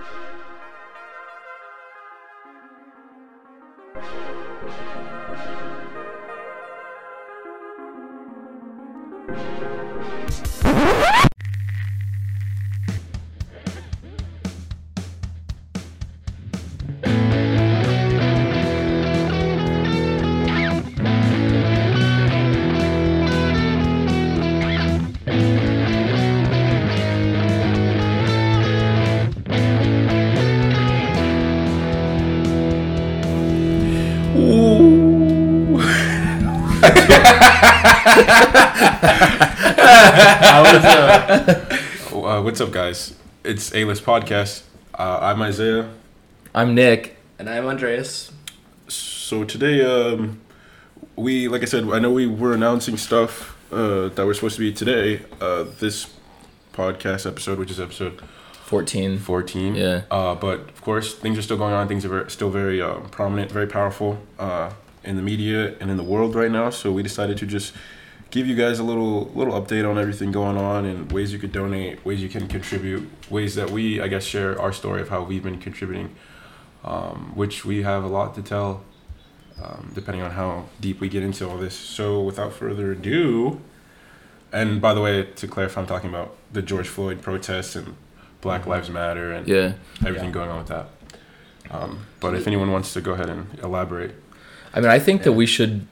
Thank you. Uh, what's up, guys? It's A List Podcast. Uh, I'm Isaiah. I'm Nick. And I'm Andreas. So today, um, we like I said, I know we were announcing stuff uh, that were supposed to be today. Uh, this podcast episode, which is episode 14. 14. Yeah. Uh, but of course, things are still going on. Things are very, still very um, prominent, very powerful uh, in the media and in the world right now. So we decided to just give you guys a little little update on everything going on and ways you could donate, ways you can contribute, ways that we, I guess, share our story of how we've been contributing, um, which we have a lot to tell, um, depending on how deep we get into all this. So without further ado, and by the way, to clarify, I'm talking about the George Floyd protests and Black Lives Matter and Yeah. everything Yeah. going on with that. Um, but if anyone wants to go ahead and elaborate, I mean, I think that we should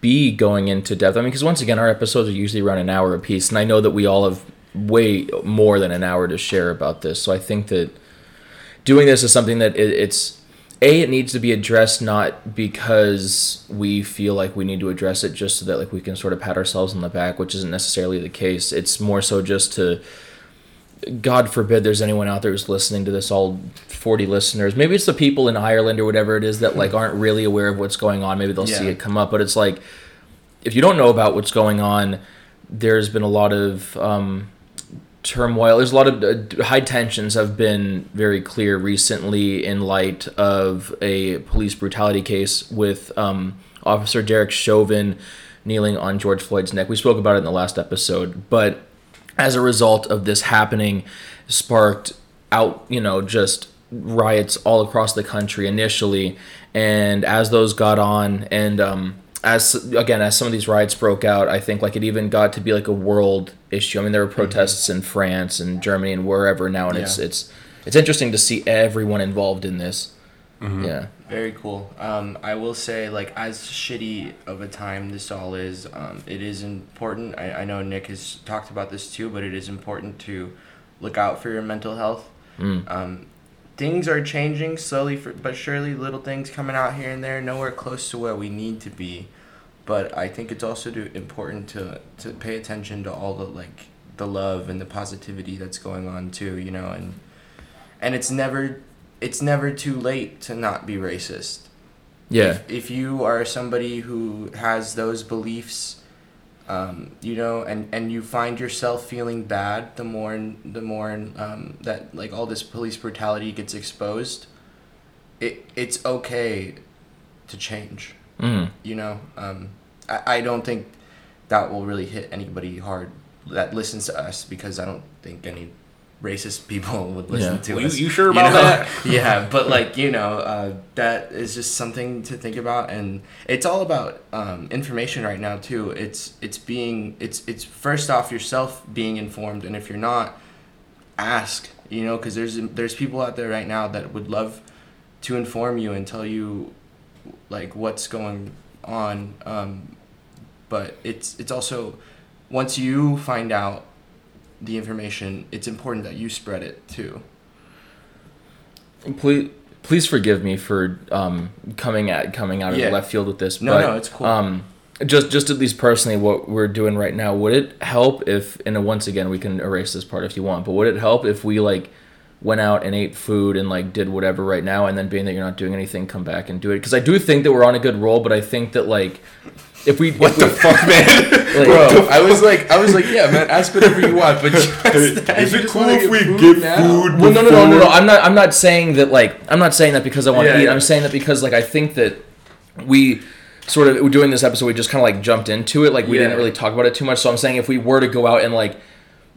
be going into depth. I mean, because once again, our episodes are usually around an hour a piece, and I know that we all have way more than an hour to share about this. So I think that doing this is something that it, it's a it needs to be addressed not because we feel like we need to address it just so that like we can sort of pat ourselves on the back, which isn't necessarily the case. It's more so just to God forbid there's anyone out there who's listening to this, all 40 listeners. Maybe it's the people in Ireland or whatever it is that like aren't really aware of what's going on. Maybe they'll see it come up, but it's like if you don't know about what's going on, there's been a lot of um, turmoil. There's a lot of uh, high tensions have been very clear recently in light of a police brutality case with um, Officer Derek Chauvin kneeling on George Floyd's neck. We spoke about it in the last episode, but as a result of this happening, sparked out, you know, just riots all across the country initially, and as those got on, and um, as again as some of these riots broke out, I think like it even got to be like a world issue. I mean, there were protests in France and Germany and wherever now, and it's it's it's interesting to see everyone involved in this. Yeah, Very cool. Um, I will say, like, as shitty of a time this all is, um, it is important. I, I know Nick has talked about this too, but it is important to look out for your mental health. Mm. Um, things are changing slowly for, but surely, little things coming out here and there, nowhere close to where we need to be. But I think it's also do, important to, to pay attention to all the, like, the love and the positivity that's going on too, you know, and and it's never it's never too late to not be racist. yeah, If, if you are somebody who has those beliefs, um, you know, and, and you find yourself feeling bad the more and the more um, that like all this police brutality gets exposed, it it's okay to change. mm. You know, um, I, I don't think that will really hit anybody hard that listens to us because I don't think any racist people would listen Yeah. to Well, you- us. you sure about know? that? yeah, but like you know, uh, that is just something to think about, and it's all about um, information right now too. It's it's being it's it's first off yourself being informed, and if you're not, ask. You know, because there's there's people out there right now that would love to inform you and tell you like what's going on. Um, but it's it's also once you find out the information, it's important that you spread it too. please please forgive me for um, coming at coming out of Yeah. left field with this. No, but, no, it's cool. Um, just just at least personally, what we're doing right now, would it help if? And once again, we can erase this part if you want. But would it help if we like went out and ate food and like did whatever right now, and then being that you're not doing anything, come back and do it? Because I do think that we're on a good roll, but I think that like if we what the fuck, man? like, Bro, I was like, I was like, yeah, man, ask whatever you want, but just, Is it cool if we food get now? food? Well, no, no, no, no, no. I'm not. I'm not saying that. Like, I'm not saying that because I want to Yeah, eat. yeah. I'm saying that because, like, I think that we sort of doing this episode, we just kind of like jumped into it. Like, we Yeah. didn't really talk about it too much. So I'm saying if we were to go out and like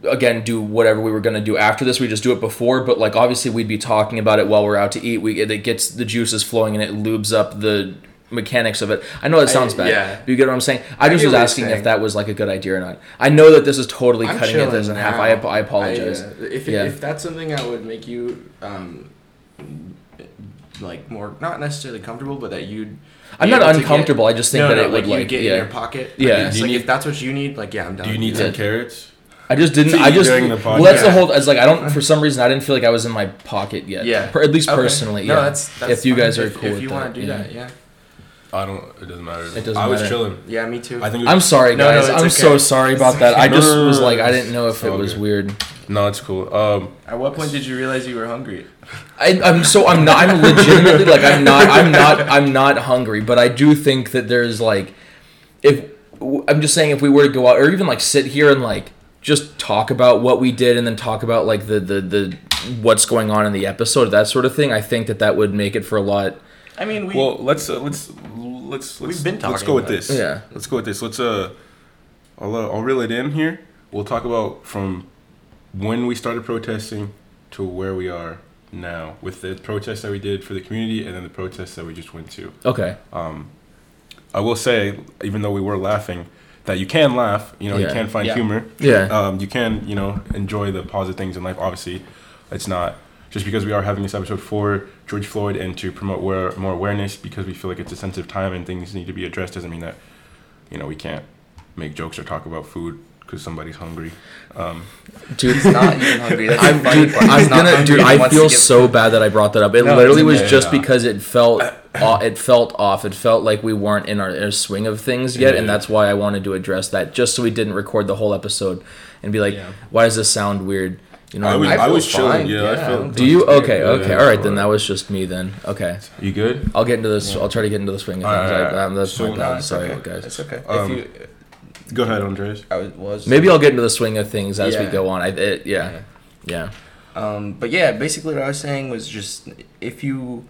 again do whatever we were going to do after this we just do it before but like obviously we'd be talking about it while we're out to eat we it gets the juices flowing and it lubes up the mechanics of it i know that sounds I- bad yeah. but you get what i'm saying i, I just was asking if that was like a good idea or not i know that this is totally I'm cutting it chilling in half. I, I apologize I, uh, if, Yeah. if that's something that would make you um, like more not necessarily comfortable, but that you'd. i'm not uncomfortable Get, i just think no, that no, it would like, you like get yeah in your pocket. Yeah. Like, Do you like need- if that's what you need, like yeah, I'm down. Do you need some carrots? I just didn't. I just. during the well, that's the whole. It's like I don't. For some reason, I didn't feel like I was in my pocket yet. Yeah. Per, at least Okay. personally. No, yeah. that's, that's if you fine. guys are cool if with you that, want to do yeah. that, yeah. I don't. It doesn't matter. It doesn't I was matter. chilling. Yeah, me too. I think. I'm sorry, No, no, guys. it's I'm so sorry about that. I No, just no, no, was no, like, I it's- didn't know if it's it all was good. weird. no, it's cool. Um, At what point did you realize you were hungry? I, I'm so I'm not. I'm legitimately like I'm not. I'm not. I'm not hungry. But I do think that there's like, if I'm just saying, if we were to go out or even like sit here and like just talk about what we did and then talk about like the the the what's going on in the episode, that sort of thing, I think that that would make it for a lot. I mean, we. well, let's uh, let's let's let's We've been let's go with about this. Yeah. Let's go with this. Let's uh, I'll uh, I'll reel it in here. We'll talk about from when we started protesting to where we are now with the protests that we did for the community and then the protests that we just went to. Okay. Um, I will say, even though we were laughing, that you can laugh. You know, you can find Yeah. humor. Yeah. Um, you can, you know, enjoy the positive things in life. Obviously, it's not just because we are having this episode for George Floyd and to promote where, more awareness because we feel like it's a sensitive time and things need to be addressed. Doesn't mean that, you know, we can't make jokes or talk about food because somebody's hungry. Um, Dude, He's not even hungry. That's I'm, dude. I'm gonna, dude. I wants to feel get so bad that I brought that up. It No, literally was yeah, just yeah. because it felt, uh, it felt off. It felt like we weren't in our, our swing of things yet, and that's why I wanted to address that, just so we didn't record the whole episode and be like, Yeah. why does this sound weird? You know, I was, I mean? I feel was chilling. fine. Yeah, Yeah, I felt. don't you? Okay, Yeah, okay, yeah, all right. so, Then that was just me. Then okay, You good? I'll get into this. I'll try to get into the swing of things. Alright, I, um, that's so- my bad. it's Sorry, okay. guys. It's okay. Um, if you, Go ahead, Andres. I was, was Maybe I'll get into the swing of things as we go on. I, it, yeah, yeah. Um, but yeah, basically what I was saying was just if you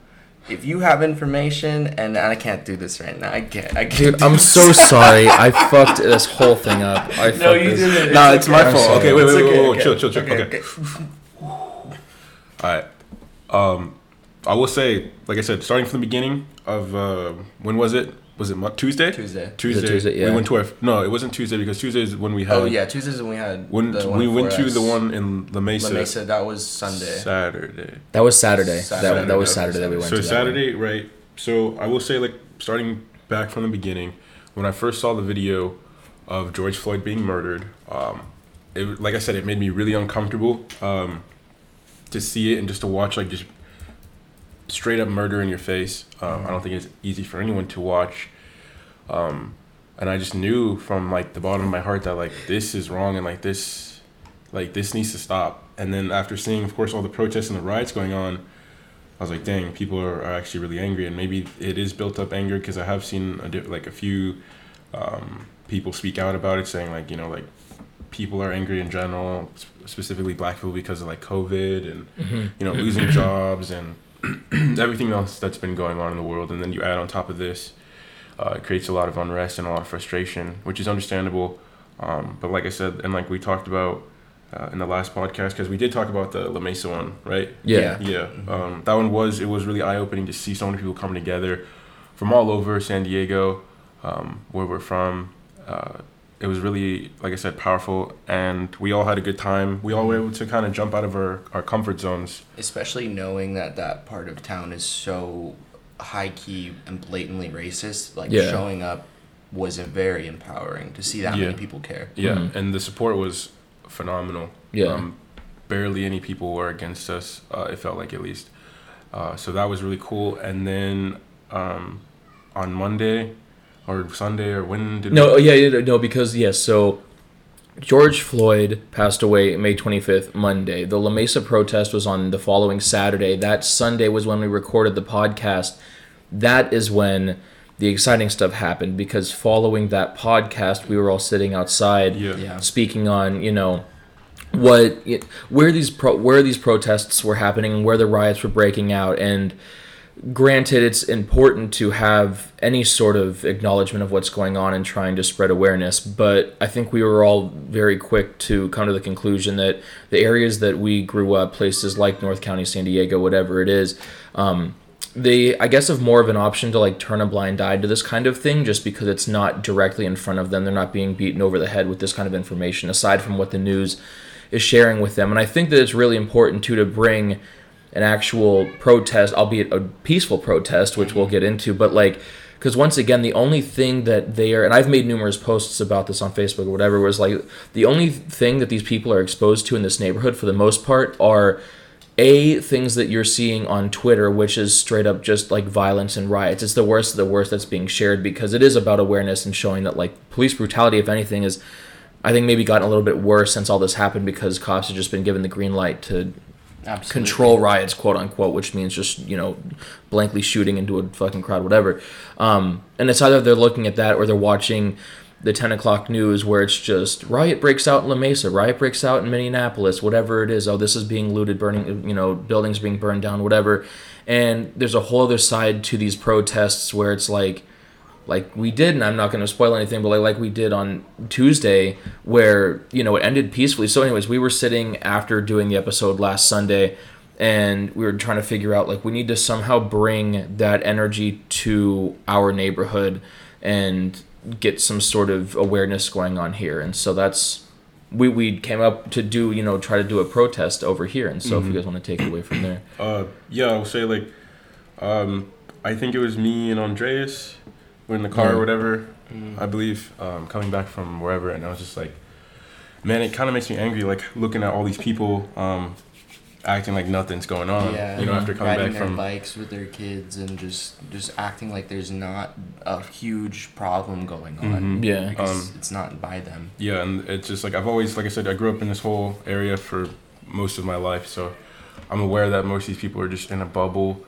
if you have information and I can't do this right now. I can't. I can't Dude, I'm this. so sorry. I fucked this whole thing up. I No, fucked you this. didn't. Nah, It's it's my fault. Okay, wait, It's wait, wait, okay, wait, okay. chill, chill, chill. Okay, Okay. All right. Um, I will say, like I said, starting from the beginning of uh, when was it? Was it Mo- Tuesday? Tuesday. Tuesday. Tuesday, yeah. We went to our no, it wasn't Tuesday because Tuesday is when we had. Oh yeah, Tuesdays when we had. When the one we went for to us. the one in La Mesa. La Mesa, that was Sunday. Saturday. That was Saturday. Saturday, That, that was Saturday that we went So to. that one. Saturday, right? So I will say, like, starting back from the beginning, when I first saw the video of George Floyd being murdered, um, it like I said, it made me really uncomfortable um, to see it and just to watch like just straight up murder in your face. Um, I don't think it's easy for anyone to watch. Um, and I just knew from like the bottom of my heart that like this is wrong and like this, like this needs to stop. And then after seeing, of course, all the protests and the riots going on, I was like, dang, people are, are actually really angry, and maybe it is built up anger because I have seen a, di- like a few um, people speak out about it, saying like, you know, like people are angry in general, specifically black people because of like COVID and Mm-hmm. you know losing jobs and everything else that's been going on in the world, and then you add on top of this, uh, it creates a lot of unrest and a lot of frustration, which is understandable. Um, but like I said, and like we talked about uh, in the last podcast, because we did talk about the La Mesa one, right? Yeah. Yeah, um, that one was it was really eye opening to see so many people coming together from all over San Diego, um, where we're from. Uh, it was really, like I said, powerful, and we all had a good time. We all were able to kind of jump out of our, our comfort zones. Especially knowing that that part of town is so high key and blatantly racist. Like Yeah. showing up was a very empowering to see that Yeah. many people care. Yeah, Mhm. and the support was phenomenal. Yeah. Um, barely any people were against us. Uh, it felt like at least. Uh, so that was really cool. And then um, on Monday or Sunday or when did No, we, yeah, yeah, no, because yes, so George Floyd passed away May 25th, Monday. The La Mesa protest was on the following Saturday. That Sunday was when we recorded the podcast. That is when the exciting stuff happened because following that podcast, we were all sitting outside Yeah. Yeah. speaking on, you know, what where these pro, where these protests were happening, where the riots were breaking out and granted, it's important to have any sort of acknowledgement of what's going on and trying to spread awareness. But I think we were all very quick to come to the conclusion that the areas that we grew up, places like North County, San Diego, whatever it is, um, they I guess have more of an option to like turn a blind eye to this kind of thing just because it's not directly in front of them. They're not being beaten over the head with this kind of information aside from what the news is sharing with them. And I think that it's really important too to bring an actual protest, albeit a peaceful protest, which we'll get into, but like because once again the only thing that they are and i've made numerous posts about this on facebook or whatever was like the only thing that these people are exposed to in this neighborhood for the most part are a things that you're seeing on Twitter, which is straight up just like violence and riots. It's the worst of the worst that's being shared because it is about awareness and showing that like police brutality, if anything, is I think maybe gotten a little bit worse since all this happened because cops have just been given the green light to Absolutely. control riots, quote unquote, which means just you know blankly shooting into a fucking crowd, whatever. Um, and it's either they're looking at that or they're watching the 10 o'clock news where it's just riot breaks out in La Mesa, riot breaks out in Minneapolis, whatever it is. Oh, this is being looted, burning, you know, buildings being burned down, whatever. And there's a whole other side to these protests where it's like, like we did, and I'm not going to spoil anything, but like like we did on Tuesday, where you know it ended peacefully. So, anyways, we were sitting after doing the episode last Sunday, and we were trying to figure out like we need to somehow bring that energy to our neighborhood and get some sort of awareness going on here. And so that's we we came up to do you know try to do a protest over here. And so if you guys want to take it away from there, Uh, yeah, I'll say like, um, I think it was me and Andreas were in the car Yeah. or whatever. Mm. I believe um, coming back from wherever, and I was just like, man, it kind of makes me angry, like looking at all these people um, acting like nothing's going on. Yeah. You know, after coming riding back their from bikes with their kids and just just acting like there's not a huge problem going on Mhm. yeah, because Um, it's not by them. Yeah, and it's just like I've always, like I said, I grew up in this whole area for most of my life, so I'm aware that most of these people are just in a bubble.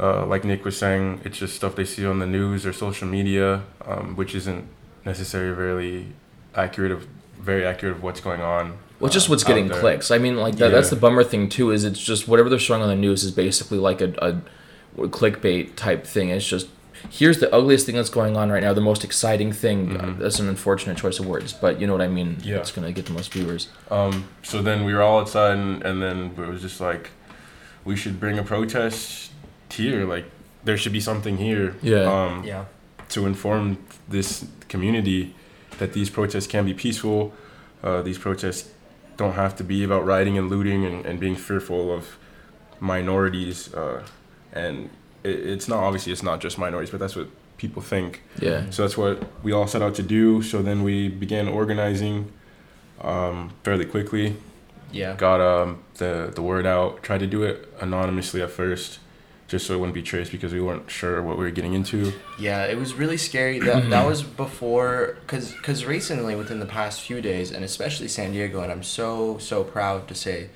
Uh, like Nick was saying, it's just stuff they see on the news or social media, um, which isn't necessarily very accurate of very accurate of what's going on. Well, it's just uh, what's out getting there. clicks. I mean, like that, that's the bummer thing too. Is it's just whatever they're showing on the news is basically like a, a clickbait type thing. It's just here's the ugliest thing that's going on right now. The most exciting thing. Mhm. That's an unfortunate choice of words, but you know what I mean. Yeah. It's gonna get the most viewers. Um, so then we were all outside, and, and then it was just like, we should bring a protest here. Like, there should be something here. Yeah. Um, Yeah. to inform this community that these protests can be peaceful. Uh, these protests don't have to be about rioting and looting and, and being fearful of minorities. Uh, and it, it's not obviously it's not just minorities, but that's what people think. Yeah. So that's what we all set out to do. So then we began organizing um, fairly quickly. Yeah. Got um, the the word out. Tried to do it anonymously at first, just so it wouldn't be traced because we weren't sure what we were getting into. Yeah, it was really scary. That that was before, cause, cause recently, within the past few days, and especially San Diego, and I'm so so proud to say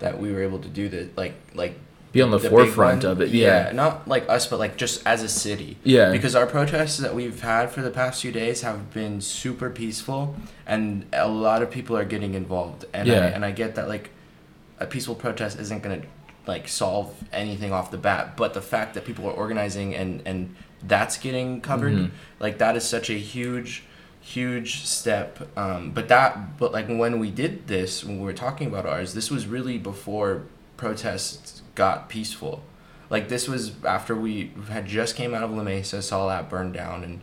that we were able to do this. Like like Be on the, big forefront of it. Yeah. not like us, but like just as a city. Yeah. Because our protests that we've had for the past few days have been super peaceful, and a lot of people are getting involved. And I, Yeah. and I get that like a peaceful protest isn't gonna like solve anything off the bat, but the fact that people are organizing and and that's getting covered, Mhm. like that is such a huge huge step um, but that but like when we did this when we were talking about ours this was really before protests got peaceful like this was after we had just came out of La Mesa, saw that burn down, and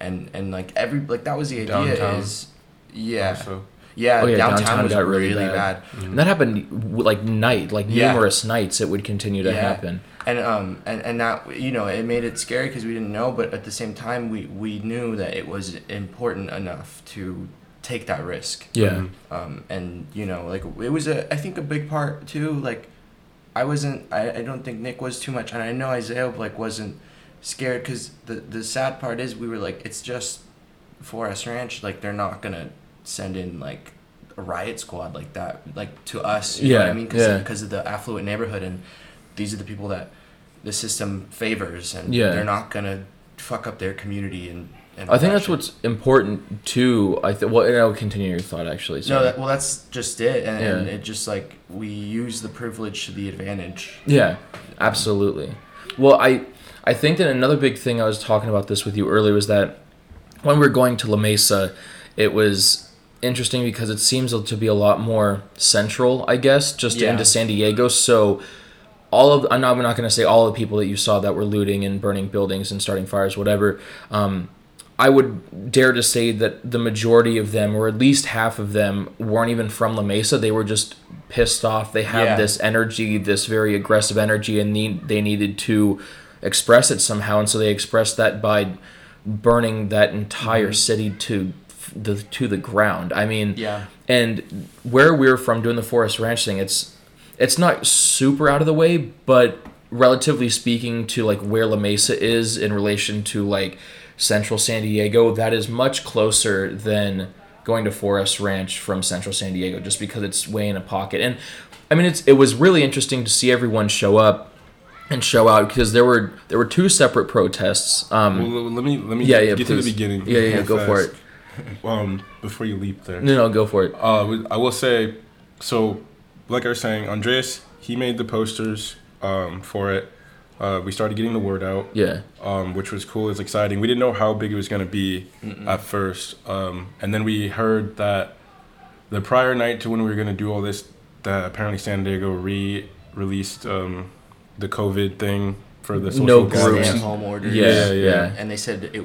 and and like every like that was the idea Downtown is yeah Also. Yeah, Oh, yeah, downtown, downtown was got really, really bad. bad. And that happened like night, like Yeah. numerous nights. It would continue to Yeah. happen. and um and, and that you know it made it scary because we didn't know but at the same time we we knew that it was important enough to take that risk Yeah. Mhm. um, and you know like it was a i think a big part too like i wasn't i, I don't think nick was too much and i know isaiah like wasn't scared because the the sad part is we were like it's just 4S Ranch like they're not gonna send in like a riot squad like that like to us you know what Yeah, i mean because yeah. because of the affluent neighborhood and these are the people that the system favors and Yeah. they're not gonna fuck up their community and, and I think that that's shit. what's important too. I think. Well, and I'll continue your thought actually. No, that, well, that's just it, and, and it just like we use the privilege to the advantage. Yeah, absolutely. Well, I I think that another big thing I was talking about this with you earlier was that when we were going to La Mesa, it was interesting because it seems to be a lot more central, I guess, just Yeah. into San Diego. So all of I'm not, I'm not going to say all the people that you saw that were looting and burning buildings and starting fires, whatever. Um, I would dare to say that the majority of them, or at least half of them, weren't even from La Mesa. They were just pissed off. They have Yeah. this energy, this very aggressive energy, and need, they needed to express it somehow. And so they expressed that by burning that entire city to the to the ground. I mean, Yeah. and where we're from doing the 4S Ranch thing, it's it's not super out of the way, but relatively speaking to like where La Mesa is in relation to like central San Diego, that is much closer than going to 4S Ranch from central San Diego just because it's way in a pocket. And I mean it's it was really interesting to see everyone show up and show out because there were there were two separate protests. Um Well, let me let me yeah, yeah, get to the beginning. Yeah, yeah, real go for fast. Um, before you leap there. no no go for it. Uh, I will say, so, like I was saying, Andreas he made the posters um, for it. Uh, we started getting the word out, Yeah. um, which was cool. It's exciting. We didn't know how big it was gonna be at first, um, and then we heard that the prior night to when we were gonna do all this, that apparently San Diego re-released um, the COVID thing for the social No Stay groups. at home orders. Yeah, Yeah, yeah. yeah. And they said it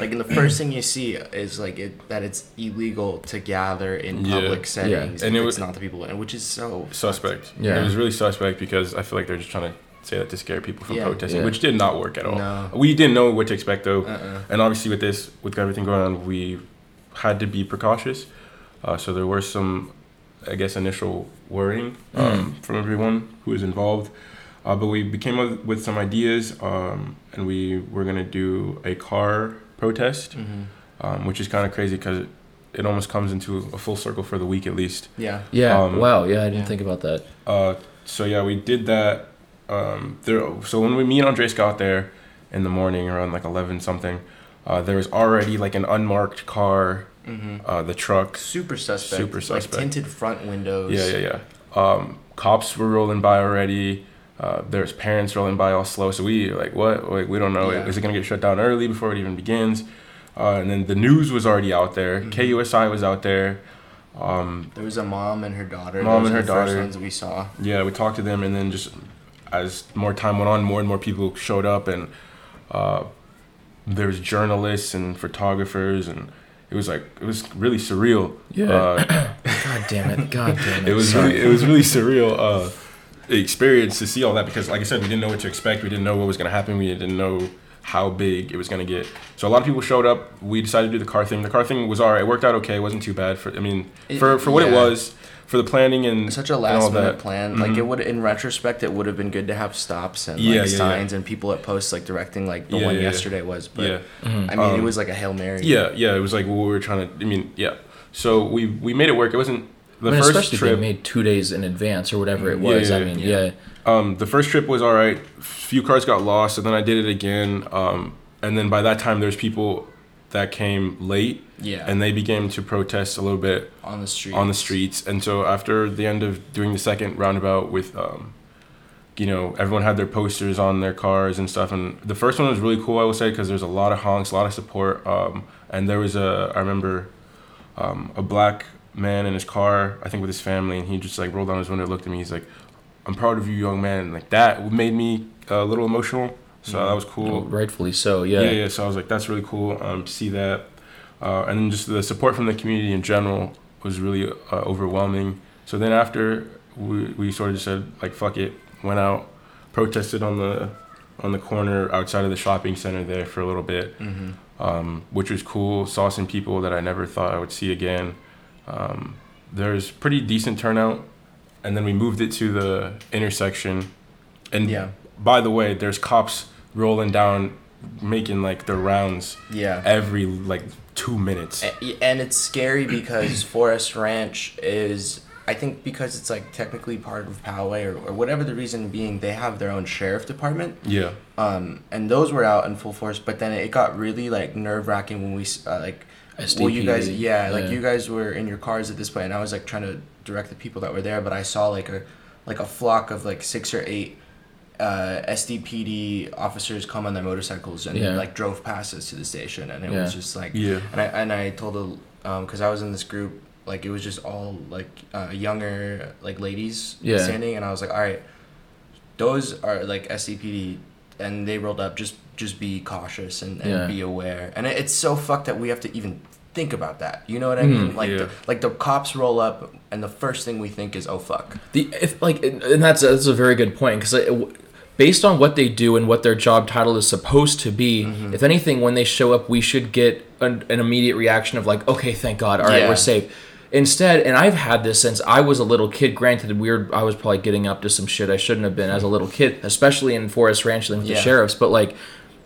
like in the first thing you see is like it that it's illegal to gather in Yeah. public settings And it it's wa- not the people, and which is so suspect. Yeah. it was really suspect because I feel like they're just trying to say that to scare people from Yeah. protesting, Yeah. which did not work at all. No. We didn't know what to expect though. Uh-uh. And obviously, with this, with everything going on, we had to be precautious. Uh, so there were some, I guess, initial worrying um, from everyone who was involved. Uh, but we became up with some ideas, um, and we were gonna do a car protest, Mhm. um, which is kind of crazy because it, it almost comes into a full circle for the week at least. Yeah. Yeah. Um, wow. Yeah, I didn't yeah. think about that. Uh, so yeah, we did that. Um, there. So when we me and Andres got there in the morning around like eleven something, uh, there was already like an unmarked car. hmm Uh, the truck. Super suspect. Super suspect. Like tinted front windows. Yeah, yeah, yeah. Um, cops were rolling by already. Uh, there's parents rolling by all slow. So we like what? Like we don't know. Yeah. Is it gonna get shut down early before it even begins? Uh, and then the news was already out there. Mhm. KUSI was out there. Um, There was a mom and her daughter. Mom Those and her the first daughter. ones we saw. yeah, we talked to them, and then just as more time went on, more and more people showed up, and uh, there was journalists and photographers, and it was like it was really surreal. Yeah. Uh, God damn it. God damn it. it was Sorry. really it was really surreal uh, experience to see all that because like I said we didn't know what to expect we didn't know what was gonna happen we didn't know how big it was gonna get so a lot of people showed up we decided to do the car thing the car thing was alright it worked out okay it wasn't too bad for I mean It- for for what it was for the planning and Such a and all last minute that. plan. Like Mhm. it would, in retrospect, it would have been good to have stops and Yeah, like yeah, yeah. signs and people at posts like directing like the Yeah, one yeah, yeah. yesterday was. But yeah Mhm. I mean, it Um, was like a hail mary. yeah yeah it was like what we were trying to I mean yeah so we we made it work it wasn't the I mean, first especially trip made two days in advance or whatever it was. yeah, I mean, yeah. yeah. Um, the first trip was all right. A Few cars got lost, and then I did it again. Um, and then by that time, there's people that came late, Yeah. and they began to protest a little bit on the street. on the streets. And so after the end of doing the second roundabout with, um, you know, everyone had their posters on their cars and stuff. And the first one was really cool, I will say, because there's a lot of honks, a lot of support. Um, and there was a, I remember, um, a black man in his car, I think with his family, and he just like rolled down his window, looked at me, he's like, "I'm proud of you, young man." And, like that made me a little emotional. So that was cool. Well, rightfully so. Yeah. Yeah, yeah. So I was like, that's really cool um, to see that, uh, and then just the support from the community in general was really uh, overwhelming. So then after we we sort of just said like, fuck it, went out, protested on the on the corner outside of the shopping center there for a little bit, hmm um, which was cool. Saw some people that I never thought I would see again. Um, there's pretty decent turnout, and then we moved it to the intersection, and Yeah. by the way, there's cops rolling down, making like their rounds Yeah. every like two minutes. And it's scary because 4S Ranch is, I think, because it's like technically part of Poway or, or whatever the reason being, they have their own sheriff department. Yeah, Um, and those were out in full force, but then it got really like nerve wracking when we uh, like. Well, you guys, SDPD, yeah, like yeah. you guys were in your cars at this point, and I was like trying to direct the people that were there, but I saw like a, like a flock of like six or eight uh, SDPD officers come on their motorcycles and Yeah. like drove past us to the station, and it Yeah. was just like, Yeah. and I and I told the because I was in this group, like it was just all like uh, younger like ladies Yeah. standing, and I was like, all right, those are like SDPD, and they rolled up. Just just be cautious and, and Yeah. be aware. And it, it's so fucked that we have to even think about that. You know what I mean? Mhm. Like Yeah. the, like the cops roll up, and the first thing we think is, oh fuck. The if like and that's that's a very good point because based on what they do and what their job title is supposed to be, Mm-hmm. if anything, when they show up, we should get an, an immediate reaction of like, okay, thank God, all right, Yeah. we're safe. Instead, and I've had this since I was a little kid. Granted, weird, I was probably getting up to some shit I shouldn't have been as a little kid, especially in 4S Ranch with the sheriffs. But like,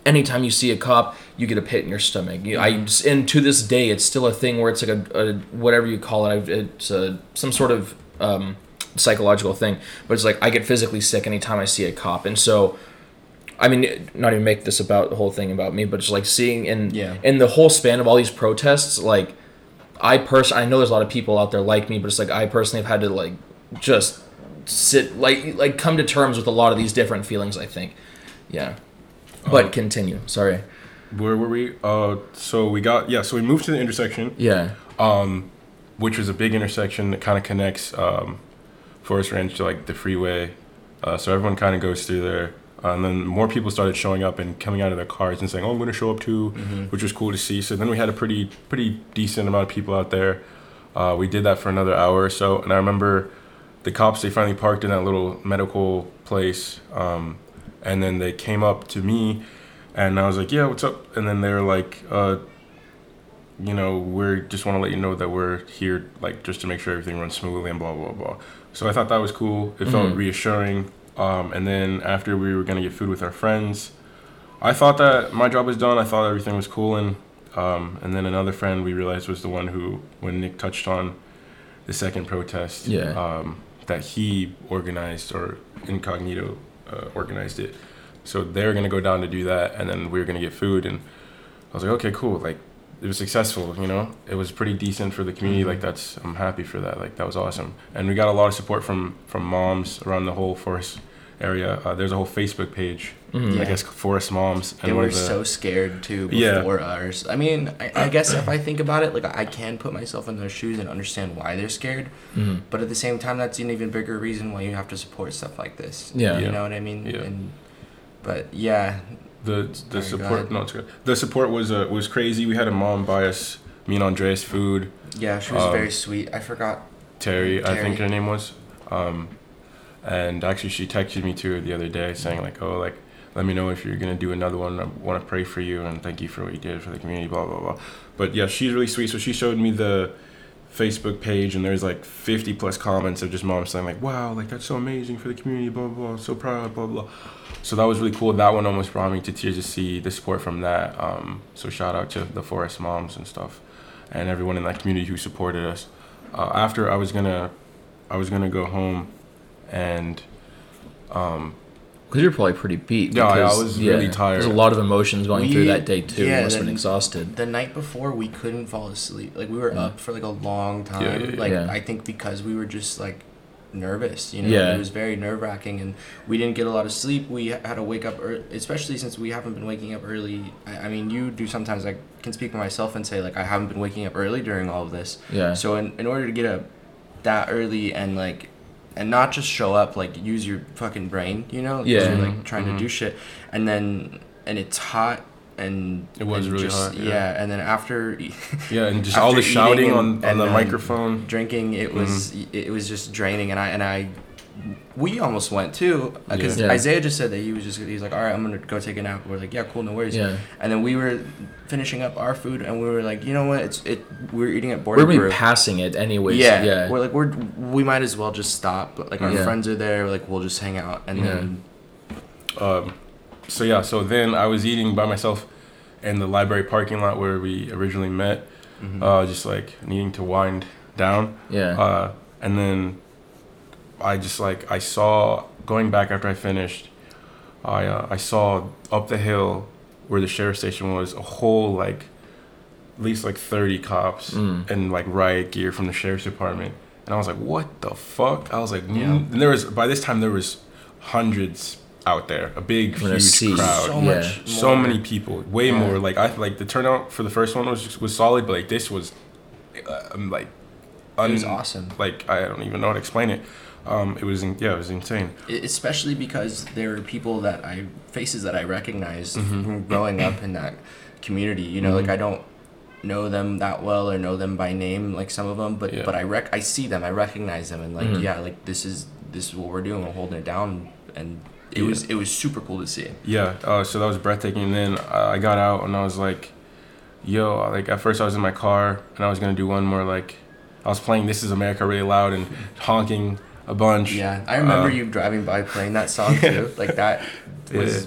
anytime you see a cop, you get a pit in your stomach. You, I and to this day, it's still a thing where it's like a, a whatever you call it. It's a, some sort of um, psychological thing, but it's like I get physically sick anytime I see a cop, and so. I mean, not even make this about the whole thing about me, but just like seeing in Yeah. in the whole span of all these protests, like I person I know there's a lot of people out there like me, but it's like I personally have had to like just sit like like come to terms with a lot of these different feelings. I think, yeah. But Um, continue. Sorry. Where were we? Uh, so we got yeah. So we moved to the intersection, Yeah. um, which was a big intersection that kind of connects um, 4S Ranch to like the freeway. Uh, so everyone kind of goes through there. Uh, and then more people started showing up and coming out of their cars and saying, "Oh, I'm going to show up too," which was cool to see. So then we had a pretty pretty decent amount of people out there. Uh, we did that for another hour or so, and I remember the cops they finally parked in that little medical place, um, and then they came up to me, and I was like, "Yeah, what's up?" And then they were like, uh, "You know, we just want to let you know that we're here, like, just to make sure everything runs smoothly and blah blah blah." So I thought that was cool. It felt Mhm. reassuring. Um, and then after we were gonna get food with our friends, I thought that my job was done. I thought everything was cool, and um, and then another friend we realized was the one who, when Nick touched on the second protest, Yeah. um, that he organized or incognito uh, organized it. So they're gonna go down to do that, and then we are gonna get food, and I was like, okay, cool, like. It was successful, you know. It was pretty decent for the community. Like that's, I'm happy for that. Like that was awesome, and we got a lot of support from from moms around the whole 4S area. Uh, there's a whole Facebook page Mhm. Yeah. I guess 4S Moms. They were the, so scared too Yeah. before ours. I mean, I, I guess if I think about it, like I can put myself in their shoes and understand why they're scared. Mhm. But at the same time, that's an even bigger reason why you have to support stuff like this. Yeah. you Yeah. know what I mean. Yeah. And, but yeah, the the Sorry, support. ahead. No, good. The support was uh, was crazy. We had a mom buy us me and Andreas food. yeah, she was Um, very sweet. I forgot. Terry, I think her name was. Um, and actually, she texted me too the other day saying like, "Oh, like, let me know if you're gonna do another one. I want to pray for you and thank you for what you did for the community." Blah blah blah. But yeah, she's really sweet. So she showed me the Facebook page, and there's like 50 plus comments of just moms saying like, "Wow, like that's so amazing for the community." Blah blah. blah so proud. Blah blah. So that was really cool. That one almost brought me to tears to see the support from that. Um, so shout out to the 4S moms and stuff, and everyone in that community who supported us. Uh, after I was gonna, I was gonna go home, and um, Because you're probably pretty beat. Yeah, I- I because, was really tired. There's a lot of emotions going through that day too. yeah, you must have been exhausted. The night before, we couldn't fall asleep. Like we were Yeah. up for like a long time. Yeah, yeah, yeah. Like Yeah. I think because we were just like nervous. You know, Yeah. it was very nerve wracking, and we didn't get a lot of sleep. We had to wake up, early, especially since we haven't been waking up early. I, I mean, you do sometimes. I can speak for myself and say like I haven't been waking up early during all of this. Yeah. So in, in order to get up that early and like and not just show up like use your fucking brain, you know Yeah. You're like trying Mhm. to do shit, and then and it's hot and It was and really just- hot, yeah. and then after yeah, and just all the shouting and- on, on and, the um, microphone. drinking, it was Mm-hmm. it was just draining, and I and I. We almost went too, because Yeah. Yeah. Isaiah just said that he was just he was like, all right, I'm gonna go take a nap. We're like, yeah, cool, no worries. Yeah. And then we were finishing up our food, and we were like, you know what? It's it we're eating at Border We're gonna Brew. be passing it anyways. Yeah, Yeah. We're like we're we might as well just stop. Like our Yeah. friends are there. Like we'll just hang out and Yeah. then Um, so yeah, so then I was eating by myself in the library parking lot where we originally met, Mhm. uh, just like needing to wind down. yeah. Uh, and then I just like I saw going back after I finished, I uh, I saw up the hill where the sheriff station was a whole like at least like 30 cops Mm. and like riot gear from the sheriff's department. And I was like, what the fuck? I was like, Yeah. mm. and there was by this time there was hundreds out there, a big huge sea. crowd. so Yeah. much. so more. many people, way Yeah. more. Like I like the turnout for the first one was was solid, but like this was, uh, um, like, It was awesome. Like I don't even know how to explain it. Um, it was in, yeah, it was insane. Especially because there are people that I faces that I recognize Mhm. from growing up in that community. You know, like Mhm. I don't know them that well or know them by name, like some of them, but Yeah. but I rec I see them, I recognize them, and like Mhm. yeah, like this is this is what we're doing, we're holding it down, and it Yeah. was it was super cool to see. Yeah, uh, so that was breathtaking. And then I got out and I was like, yo, like at first I was in my car and I was gonna do one more like, I was playing "This Is America" really loud and honking a bunch. Yeah, I remember Uh, you driving by playing that song Yeah. too. Like that was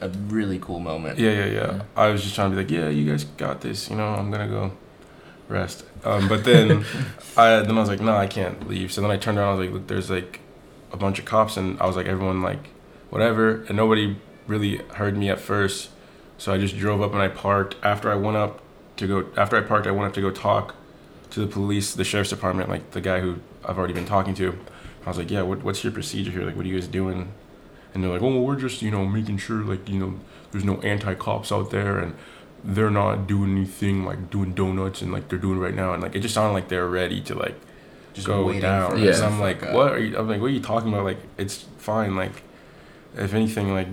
Yeah. a really cool moment. Yeah, yeah, yeah. Yeah. I was just trying to be like, yeah, you guys got this. You know, I'm gonna go rest. Um, but then, I then I was like, no, I can't leave. So then I turned around. I was like, look, there's like a bunch of cops, and I was like, everyone like, whatever, and nobody really heard me at first. So I just drove up and I parked. After I went up to go, after I parked, I went up to go talk to the police, the sheriff's department, like the guy who I've already been talking to. I was like, yeah, what, what's your procedure here? Like, what are you guys doing? And they're like, oh, well, we're just, you know, making sure, like, you know, there's no anti-cops out there and they're not doing anything like doing donuts and like they're doing right now. And like, it just sounded like they're ready to like Just go down. Yeah. And I'm like, up. what are you, I'm like, what are you talking about? Like, it's fine. Like, if anything, like,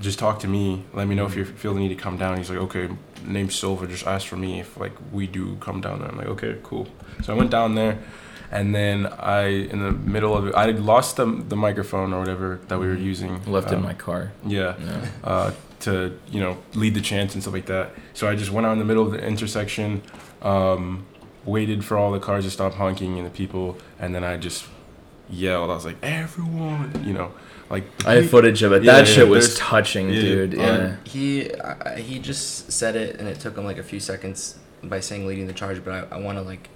just talk to me. Let me know if you feel the need to come down. He's like, okay, name Silva. Just ask for me if like we do come down there. I'm like, okay, cool. So I went down there, and then I, in the middle of it, I lost the the microphone or whatever that we were using. Left in Um, my car. Yeah. Yeah. Uh, to you know lead the chants and stuff like that. So I just went out in the middle of the intersection, um, waited for all the cars to stop honking and the people, and then I just yelled. I was like, "Everyone!" You know, like I have footage of it. Yeah, that yeah, shit was there's- touching, yeah. dude. Um, Yeah. He I, he just said it, and it took him like a few seconds by saying leading the charge. But I, I want to like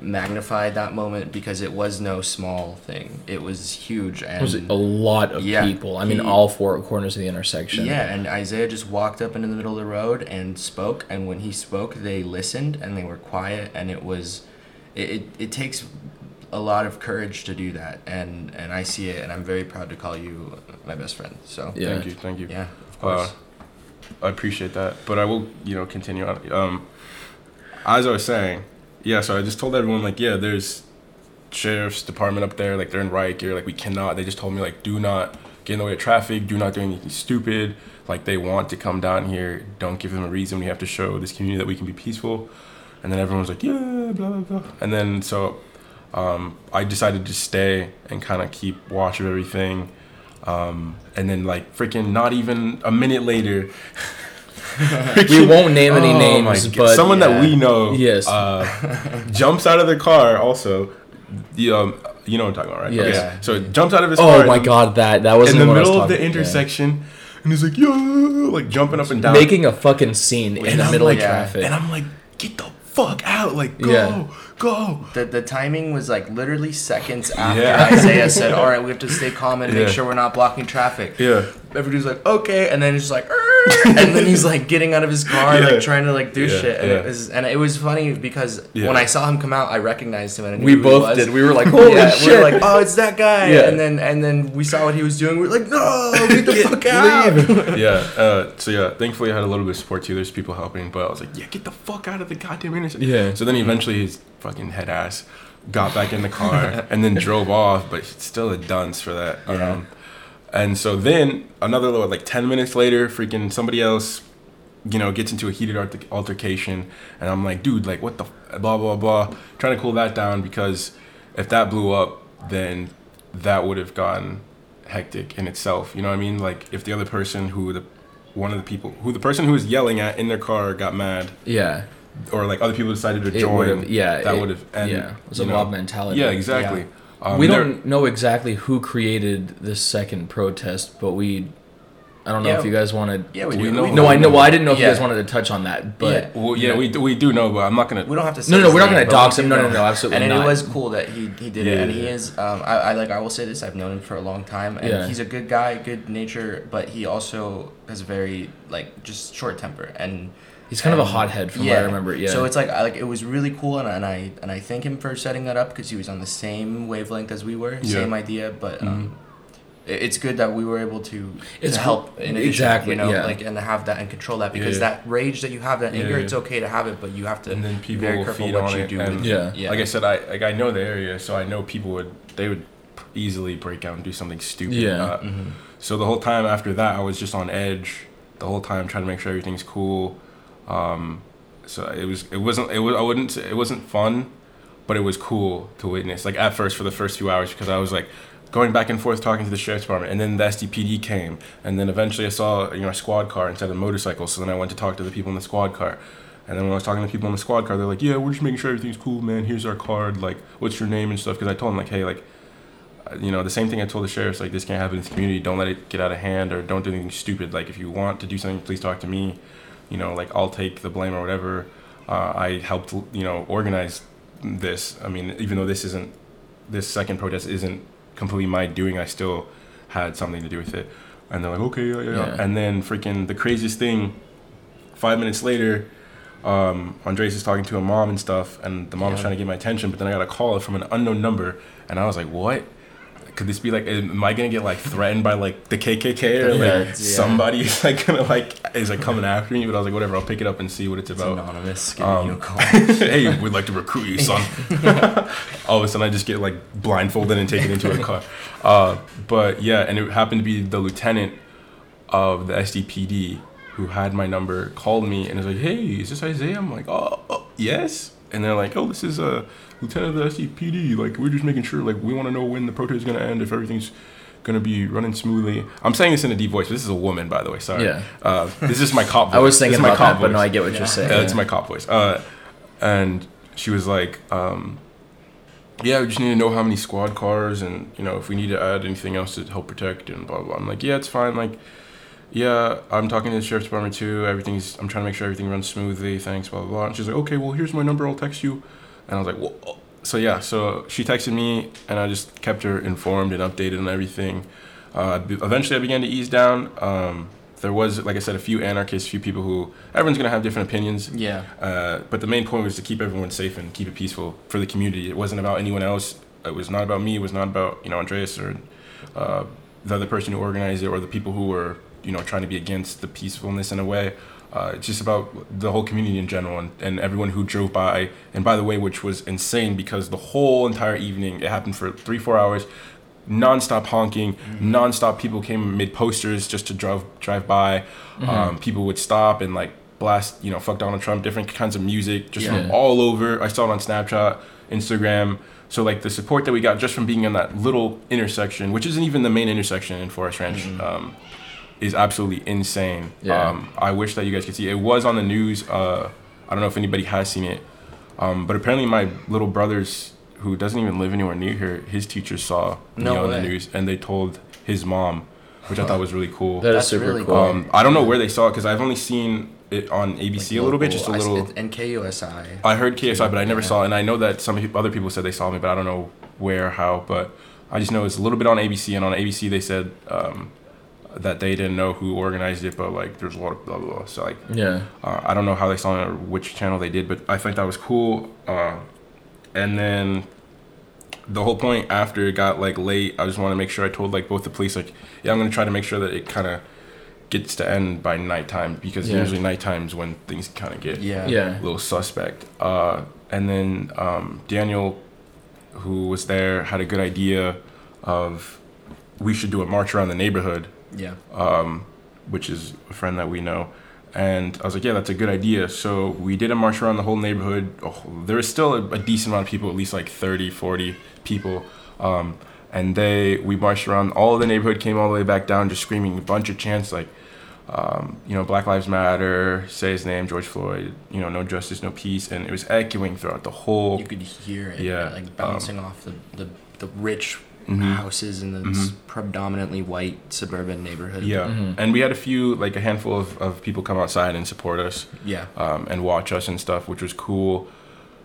magnify that moment because it was no small thing. It was huge, It and was a lot of Yeah, people. I mean, he- all four corners of the intersection. yeah. And Isaiah just walked up into the middle of the road and spoke. And when he spoke, they listened and they were quiet. And it was, it it, it takes a lot of courage to do that. And and I see it, and I'm very proud to call you my best friend. So Yeah. thank you, thank you. yeah, of course. Uh, I appreciate that, but I will, you know, continue on. Um, as I was saying, yeah. So I just told everyone, like, yeah, there's sheriff's department up there, like they're in riot gear, like we cannot. They just told me, like, do not get in the way of traffic, do not do anything stupid. Like they want to come down here, don't give them a reason. We have to show this community that we can be peaceful. And then everyone's like, yeah, blah blah blah. And then so um, I decided to stay and kind of keep watch of everything. Um, and then like freaking not even a minute later, We won't name any Oh names, but someone that we know, Yes. uh, jumps out of the car. Also, the um, you know what I'm talking about, right? Yes. Yeah. So it jumps out of his car. oh my in- god, that that was In the one I was middle of the talking- yeah. intersection, and he's like, yo, like jumping up and down, making a fucking scene in And the I'm middle like- of yeah, traffic. and I'm like, get the fuck out, like go, Yeah. go. The, the timing was like literally seconds after Yeah. Isaiah said, "All right, we have to stay calm and make sure we're not blocking traffic." Yeah, Everybody's like, "Okay," and then it's just like, "Er," and then he's like getting out of his car, Yeah. like trying to like do Yeah, shit, and yeah. it was and it was funny because Yeah. when I saw him come out, I recognized him and I knew we who he both was. did. We were like, holy yeah, shit! we were like, "Oh, it's that guy," Yeah. and then and then we saw what he was doing. We were like, "No, get the fuck out!" yeah. Uh, so yeah, thankfully I had a little bit of support too. There's people helping, but I was like, yeah, get the fuck out of the goddamn intersection. Yeah. So then eventually his fucking head ass got back in the car and then drove off, but it's still a dunce for that. Yeah. Um, and so then another little like ten minutes later, freaking somebody else, you know, gets into a heated altercation, and I'm like, dude, like what the f- blah blah blah, trying to cool that down because if that blew up, then that would have gotten hectic in itself. You know what I mean? Like if the other person who the one of the people who the person who was yelling at in their car got mad yeah, or like other people decided to It join yeah, that would have yeah. It was a mob mentality. yeah exactly Um, we don't know exactly who created this second protest, but we. I don't know Yeah. if you guys wanted. Yeah, we We do. know- We No, I know. Well, I didn't know if you guys wanted to touch on that, but well yeah we, do- we do know but i'm not gonna We don't have to. Say No, no, we're not gonna but dox him. No, no, no, absolutely And not. it was cool that he he did it, and he is. Um, I, I like. I will say this. I've known him for a long time, and Yeah. he's a good guy, good nature, but he also has a very like just short temper, and he's kind of a and- hothead from what I remember. Yeah. So it's like I like it was really cool, and, I- and I and I thank him for setting that up because he was on the same wavelength as we were, Yeah. same idea, but um, it- it's good that we were able to, It's to help in addition, exactly, you know, yeah. like and to have that and control that because Yeah. that rage that you have, that anger, yeah. it's okay to have it, but you have to And then be people very will careful feed what on you it, do and- with Yeah. yeah. Like I said, I like I know the area, so I know people would they would easily break out and do something stupid. Yeah. Uh, Mhm. So the whole time after that, I was just on edge. The whole time trying to make sure everything's cool. Um, so it was it wasn't it was I wouldn't it wasn't fun, but it was cool to witness. Like at first for the first few hours because I was like going back and forth talking to the sheriff's department, and then the SDPD came, and then eventually I saw you know a squad car instead of motorcycles. So then I went to talk to the people in the squad car. And then when I was talking to people in the squad car, they're like, "Yeah, we're just making sure everything's cool, man. Here's our card. Like, what's your name and stuff?" Because I told them like, "Hey, like, you know, the same thing I told the sheriffs, like, this can't happen in this community. Don't let it get out of hand or don't do anything stupid. Like, if you want to do something, please talk to me. You know, like, I'll take the blame or whatever. Uh, I helped, you know, organize this. I mean, even though this isn't, this second protest isn't completely my doing, I still had something to do with it. And they're like, okay, yeah, yeah. yeah. And then freaking the craziest thing, five minutes later, um, Andres is talking to a mom and stuff, and the mom was Yeah. trying to get my attention, but then I got a call from an unknown number, and I was like, "What? Could this be like? Am I gonna get like threatened by like the KKK or like yeah. somebody is like gonna like is like coming after me?" But I was like, "Whatever, I'll pick it up and see what it's It's about." anonymous Um, you a call. hey, we'd like to recruit you, son. All of a sudden, I just get like blindfolded and taken into a car. Uh, but yeah, and it happened to be the lieutenant of the SDPD who had my number called me and was like, "Hey, is this Isaiah?" I'm like, "Oh, oh, yes." And they're like, "Oh, this is a lieutenant of the SDPD. Like, we're just making sure. Like, we want to know when the protest is gonna end. If everything's gonna be running smoothly." I'm saying this in a deep voice. But this is a woman, by the way. Sorry. Yeah. Uh, this is my cop. Voice. I was thinking my about cop that, but no. I get what Yeah. you're saying. Yeah, that's yeah. my cop voice. Uh, and she was like, um, "Yeah, we just need to know how many squad cars, and you know if we need to add anything else to help protect and blah blah." blah. I'm like, "Yeah, it's fine." Like, yeah, I'm talking to the sheriff's department too. Everything's. I'm trying to make sure everything runs smoothly. Thanks, blah blah blah. And she's like, "Okay, well here's my number. I'll text you." And I was like, "Well." So yeah, so she texted me, and I just kept her informed and updated on everything. Uh, eventually, I began to ease down. Um, there was, like I said, a few anarchists, a few people who everyone's gonna have different opinions. yeah. Uh, but the main point was to keep everyone safe and keep it peaceful for the community. It wasn't about anyone else. It was not about me. It was not about you know Andreas or uh, the other person who organized it or the people who were you know trying to be against the peacefulness in a way. Uh, it's just about the whole community in general and, and everyone who drove by. And by the way, which was insane because the whole entire evening it happened for three four hours, nonstop honking, nonstop people came mid posters just to drive drive by. Um, people would stop and like blast you know fuck Donald Trump, different kinds of music just from all over. I saw it on Snapchat, Instagram. So like the support that we got just from being in that little intersection, which isn't even the main intersection in 4S Ranch, um, is absolutely insane. Yeah. Um, I wish that you guys could see it. It was on the news. Uh, I don't know if anybody has seen it, um, but apparently my little brother's, who doesn't even live anywhere near here, his teacher saw me No on the news, and they told his mom, which I thought was really cool. That is That's super really cool. cool. Um, I don't know where they saw it because I've only seen it on ABC a little bit, just a Local- I- little. it- And KUSI. I heard KSI, but I never Yeah. saw it, and I know that some other people said they saw me, but I don't know where, how. But I just know it's a little bit on ABC, and on ABC they said um, that they didn't know who organized it, but like there's a lot of blah blah. blah. So like yeah. uh, I don't know how they saw it or which channel they did, but I think that was cool. Uh, and then the whole point after it got like late, I just want to make sure I told like both the police like, yeah, I'm gonna try to make sure that it kind of gets to end by nighttime because Yeah. usually nighttime's when things kind of get Yeah. Yeah. a little suspect. Uh, and then um, Daniel, who was there, had a good idea of we should do a march around the neighborhood Yeah. um, which is a friend that we know. And I was like, yeah, that's a good idea. So we did a march around the whole neighborhood. Oh, there was still a, a decent amount of people, at least like 30, 40 people. Um, and they, we marched around all the neighborhood, came all the way back down, just screaming a bunch of chants like, um, you know, Black Lives Matter, say his name, George Floyd, you know, no justice, no peace. And it was echoing throughout the whole. You could hear it. Yeah, Like bouncing off the, the, the rich Mhm. houses in the Mhm. predominantly white suburban neighborhood. Yeah. Mhm. And we had a few, like a handful of, of people come outside and support us. Yeah. um, and watch us and stuff, which was cool.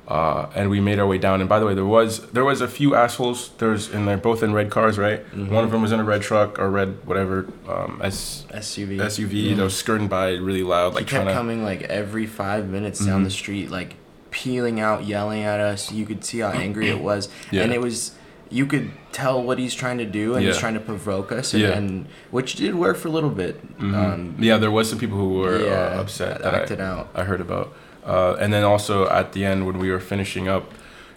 Uh, and we made our way down. And by the way, there was there was a few assholes. There's and they're both in red cars, right? Mhm. One of them was in a red truck or red whatever um, S, SUV. SUV that was skirting by really loud, he like kept trying to. coming like every five minutes down Mhm. the street, like peeling out, yelling at us. You could see how angry it was, Yeah. and it was, you could tell what he's trying to do and he's trying to provoke us and, Yeah. and which did work for a little bit um, yeah, there was some people who were yeah, uh, upset that acted I, out. I heard about. Uh, and then also at the end when we were finishing up,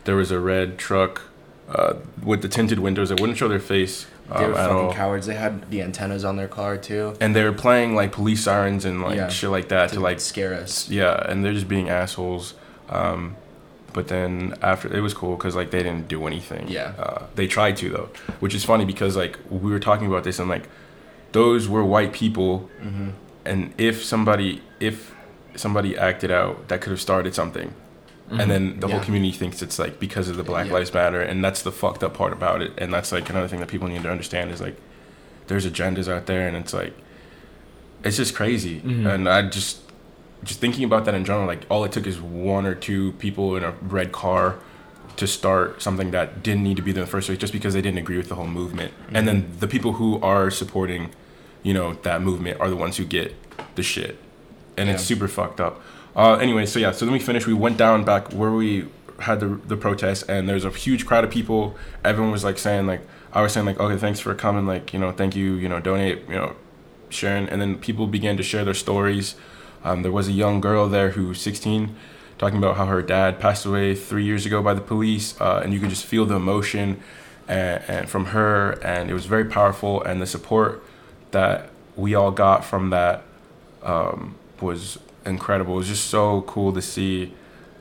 there was a red truck uh, with the tinted windows that wouldn't show their face they um, were at fucking cowards they had the antennas on their car too and they were playing like police sirens and like Yeah. shit like that to, like scare us yeah, and they're just being assholes. Um, but then after it was cool because like they didn't do anything. Yeah. Uh, they tried to though, which is funny because like we were talking about this and like those were white people, mm-hmm. and if somebody if somebody acted out, that could have started something. And then the whole community thinks it's like because of the Black Yeah. Lives Matter, and that's the fucked up part about it. And that's like another thing that people need to understand is like there's agendas out there, and it's like it's just crazy. Mhm. And I just just thinking about that in general, like all it took is one or two people in a red car to start something that didn't need to be there in the first place, just because they didn't agree with the whole movement. And then the people who are supporting, you know, that movement are the ones who get the shit, and it's super fucked up. Uh, anyway, so yeah, so then we finished. We went down back where we had the the protest, and there's a huge crowd of people. Everyone was like saying like I was saying like okay, thanks for coming, like you know, thank you, you know, donate, you know, sharing, and then people began to share their stories. Um, there was a young girl there who was 16, talking about how her dad passed away three years ago by the police, uh, and you could just feel the emotion and, and from her, and it was very powerful, and the support that we all got from that um, was incredible. It was just so cool to see,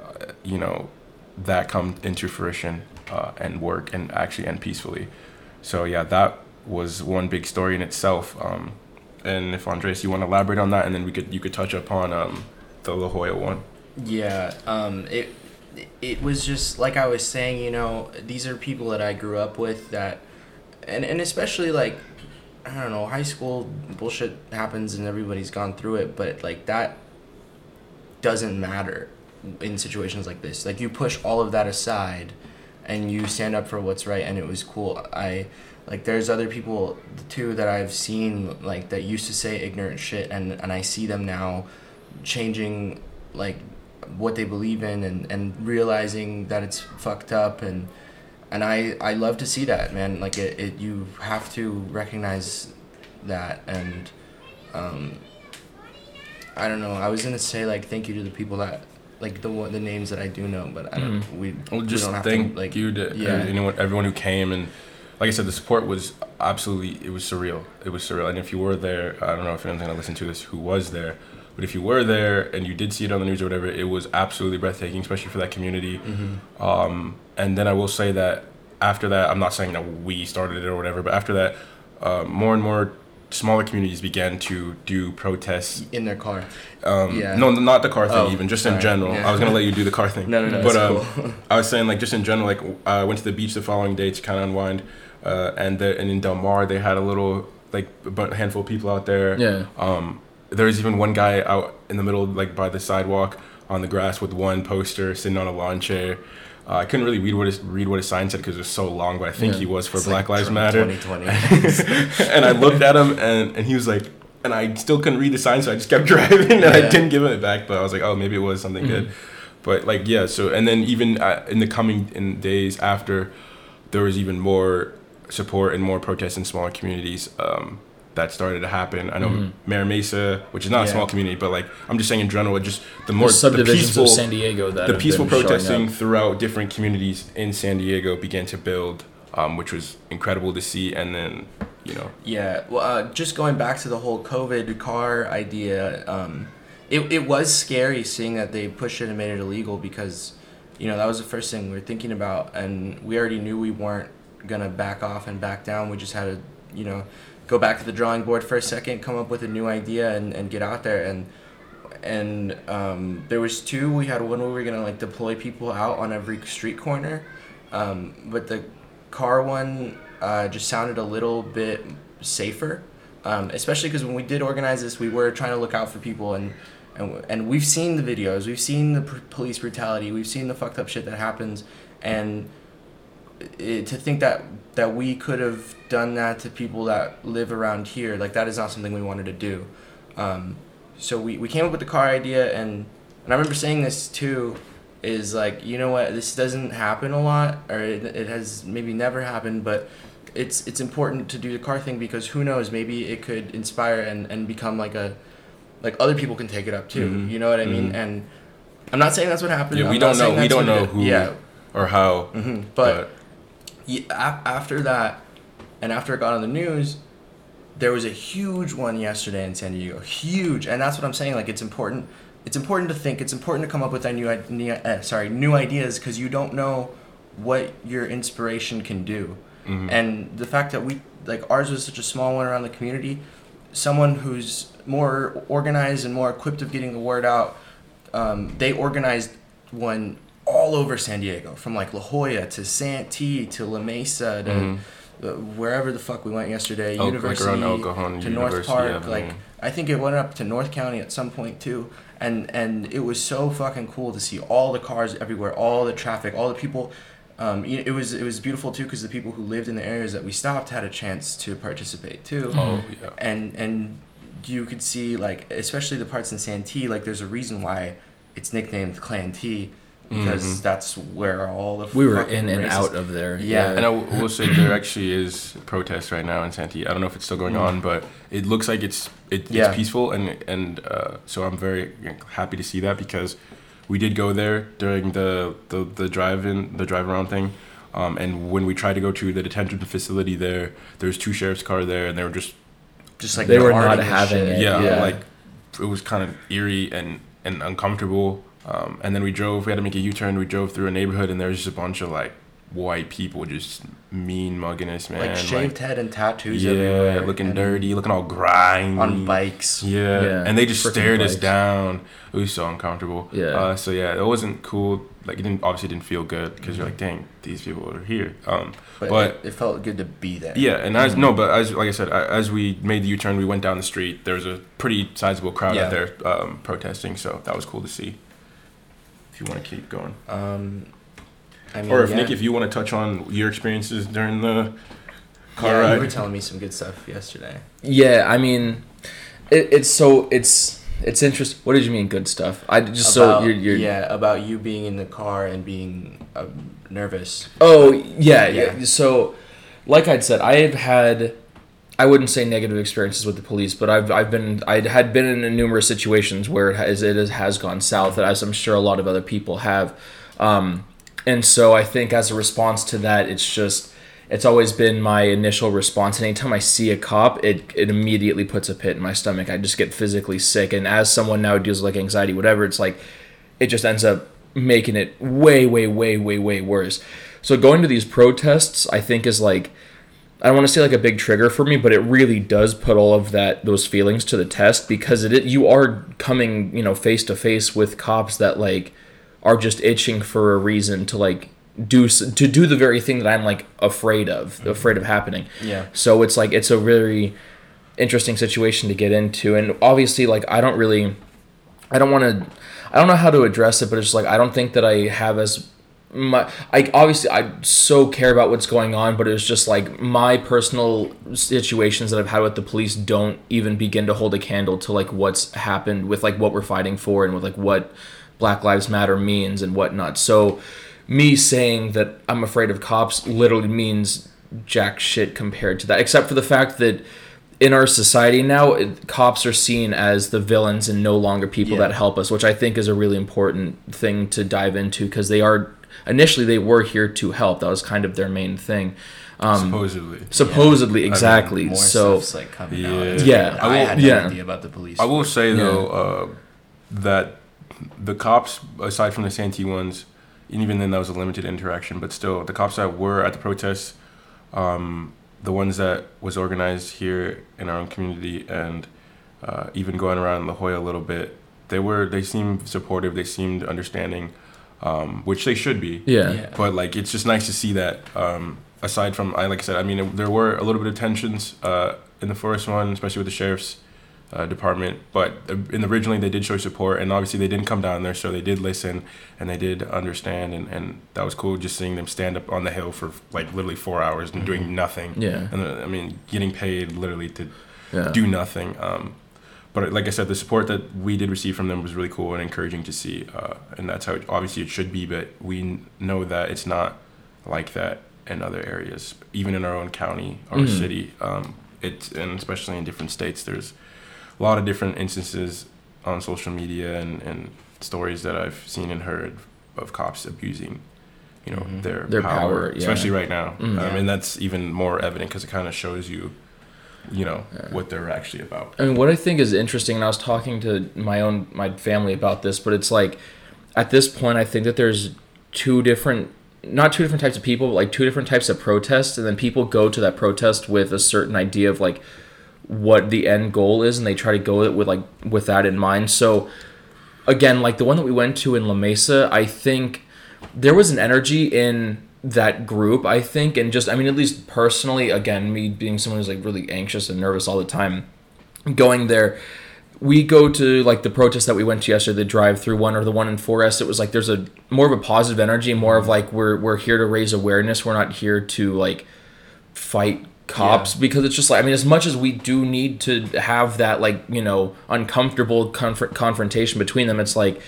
uh, you know, that come into fruition uh, and work and actually end peacefully. So yeah, that was one big story in itself. Um, and if Andres, you want to elaborate on that, and then we could you could touch upon um, the La Jolla one. Yeah, um, it it was just like I was saying. You know, these are people that I grew up with that, and and especially like, I don't know, high school bullshit happens and everybody's gone through it, but like that doesn't matter in situations like this. Like you push all of that aside, and you stand up for what's right, and it was cool. I like there's other people too that I've seen like that used to say ignorant shit, and and I see them now changing like what they believe in and, and realizing that it's fucked up and and I, I love to see that man. Like it, it you have to recognize that and um, I don't know. I was gonna say like thank you to the people that like the the names that I do know but I don't we, Well, we just don't have thank to like you to yeah. anyone, everyone who came, and like I said, the support was absolutely it was surreal. It was surreal, and if you were there, I don't know if anyone's gonna listen to this who was there, but if you were there and you did see it on the news or whatever, it was absolutely breathtaking, especially for that community. Mm-hmm. Um, and then I will say that after that, I'm not saying that we started it or whatever, but after that, uh, more and more smaller communities began to do protests. in their car Um, Yeah. No, not the car thing, Oh, even just in general. Yeah. I was gonna let you do the car thing. no no no But um, cool I was saying like just in general, like I went to the beach the following day to kind of unwind, uh, and the, and in Del Mar they had a little like a handful of people out there. Yeah. Um, there was even one guy out in the middle, like by the sidewalk on the grass with one poster sitting on a lawn chair. Uh, I couldn't really read what his read what his sign said because it was so long, but I think Yeah. he was for It's Black like Lives Trump Matter. 2020 and I looked at him and, and he was like, and I still couldn't read the sign, so I just kept driving and I didn't give him it back. But I was like, oh, maybe it was something good. But like, yeah. So and then even uh, in the coming in days after, there was even more support and more protests in smaller communities. Um, that started to happen. I know. Mira Mesa, which is not a small community, but like I'm just saying in general, just the more More subdivisions the peaceful, of San Diego that the peaceful protesting throughout different communities in San Diego began to build, um, which was incredible to see. And then, you know, Yeah, well, uh, just going back to the whole COVID car idea, um, it, it was scary seeing that they pushed it and made it illegal because, you know, that was the first thing we were thinking about, and we already knew we weren't gonna back off and back down. We just had to, you know, go back to the drawing board for a second, come up with a new idea, and, and get out there. And and um, there was two. We had one where we were gonna like deploy people out on every street corner, um, but the car one uh, just sounded a little bit safer, um, especially because when we did organize this, we were trying to look out for people and. And, and we've seen the videos, we've seen the pr- police brutality, we've seen the fucked up shit that happens, and it, to think that that we could have done that to people that live around here, like that is not something we wanted to do. Um, so we, we came up with the car idea, and and I remember saying this too is like you know what this doesn't happen a lot or it, it has maybe never happened but it's it's important to do the car thing because who knows maybe it could inspire and, and become like a like other people can take it up too Mhm. you know what i mean Mhm. and i'm not saying that's what happened Yeah, we I'm don't know- we don't know who- yeah or how. hmm but a- after that, and after it got on the news, there was a huge one yesterday in San Diego. Huge, and that's what I'm saying. Like it's important. It's important to think. It's important to come up with a new, new uh, sorry, new ideas because you don't know what your inspiration can do. Mhm. And the fact that we like ours was such a small one around the community, someone who's more organized and more equipped of getting the word out, um, they organized one all over San Diego, from like La Jolla to Santee to La Mesa to Mhm. uh, wherever the fuck we went yesterday, like University El Cajon to North Park. Like I think it went up to North County at some point too, and and it was so fucking cool to see all the cars everywhere, all the traffic, all the people. Um, it was it was beautiful too because the people who lived in the areas that we stopped had a chance to participate too Oh yeah. and and you could see like especially the parts in Santee like there's a reason why it's nicknamed Klantee because Mhm. that's where all the We were in and racist- out of there. Yeah. And I w- will say there actually is protests right now in Santee. I don't know if it's still going on, but it looks like it's it, it's peaceful, and and uh, so I'm very happy to see that because we did go there during the the, the drive in the drive around thing, um, and when we tried to go to the detention facility there, there's two sheriff's car there, and they were just just like They were not having shit. it. yeah, yeah. like it was kind of eerie and and uncomfortable. Um, and then we drove. We had to make a U-turn. We drove through a neighborhood, and there was just a bunch of like white people just mean mugging us, man. like shaved head and tattoos yeah, everywhere looking dirty, looking all grimy on bikes Yeah. Yeah, and they just freaking stared us down. It was so uncomfortable. Yeah. Uh, so yeah, it wasn't cool. Like it didn't obviously didn't feel good because you're like, dang, these people are here. Um, but, but- it, it felt good to be there yeah, and as no, but as like I said, a- as we made the U-turn, we went down the street. There was a pretty sizable crowd Yeah. out there um, protesting, so that was cool to see. If you want to keep going, um I mean, or if yeah. Nick, if you want to touch on your experiences during the car yeah, ride, you were telling me some good stuff yesterday Yeah, I mean, it, it's so it's it's interesting. What did you mean, good stuff? I just so you're, you're yeah about you being in the car and being uh, nervous Oh yeah, yeah, Yeah. So, like I'd said, I have had, I wouldn't say negative experiences with the police, but I've I've been I had been in numerous situations where it has it has, gone south, as I'm sure a lot of other people have, um, and so I think as a response to that, it's just. It's always been my initial response. And Anytime I see a cop, it, it immediately puts a pit in my stomach. I just get physically sick. And as someone now deals with like anxiety, whatever, it's like it just ends up making it way, way, way, way, way worse. So going to these protests, I think is like I don't want to say like a big trigger for me, but it really does put all of that those feelings to the test because it you are coming you know face to face with cops that like are just itching for a reason to like do to do the very thing that I'm like afraid of, mm-hmm. afraid of happening. yeah So it's like it's a very interesting situation to get into, and obviously, like I don't really, I don't want to, I don't know how to address it, but it's just like I don't think that I have as my, I obviously I so care about what's going on, but it's just like my personal situations that I've had with the police don't even begin to hold a candle to like what's happened with like what we're fighting for and with like what Black Lives Matter means and whatnot. So me saying that I'm afraid of cops literally means jack shit compared to that, except for the fact that in our society now, it, cops are seen as the villains and no longer people Yeah. that help us, which I think is a really important thing to dive into because they are initially they were here to help. That was kind of their main thing. Um, supposedly. supposedly, exactly. more so stuff's like coming Yeah. out Yeah. I, I will- had no yeah. idea about the police I will say Yeah. though uh, that the cops, aside from the Santee ones, and even then that was a limited interaction, but still the cops that were at the protests, um, the ones that was organized here in our own community, and uh, even going around La Jolla a little bit, they were they seemed supportive, they seemed understanding, um, which they should be. yeah. Yeah. But like, it's just nice to see that. Um, aside from, I like I said, I mean, it, there were a little bit of tensions uh, in the first one, especially with the sheriff's uh, department. But uh, in the, originally, they did show support, and obviously they didn't come down there, so they did listen and they did understand, and, and that was cool. Just seeing them stand up on the hill for like literally four hours and doing nothing. Yeah. And uh, I mean, getting paid literally to Yeah. do nothing. Um, but like I said, the support that we did receive from them was really cool and encouraging to see, uh, and that's how it, obviously it should be. But we know that it's not like that in other areas, even in our own county or Mhm. city. Um, it's and especially in different states, there's a lot of different instances on social media and, and stories that I've seen and heard of cops abusing, you know, Mhm. their Their power, power, yeah. especially right now. Mhm. Um, Yeah. and that's even more evident because it kind of shows you, you know, Yeah. what they're actually about. I mean, what I think is interesting, and I was talking to my own my family about this, but it's like at this point, I think that there's two different, not two different types of people, but like two different types of protests, and then people go to that protest with a certain idea of like what the end goal is, and they try to go with like with that in mind. So again, like the one that we went to in La Mesa, I think there was an energy in that group, I think, and just I mean, at least personally, again, me being someone who's like really anxious and nervous all the time, going there. We go to like the protest that we went to yesterday, the drive-through one or the one in 4S. It was like there's a more of a positive energy, more of like we're we're here to raise awareness. We're not here to like fight cops because it's just like I mean, as much as we do need to have that like you know uncomfortable conf- confrontation between them, it's like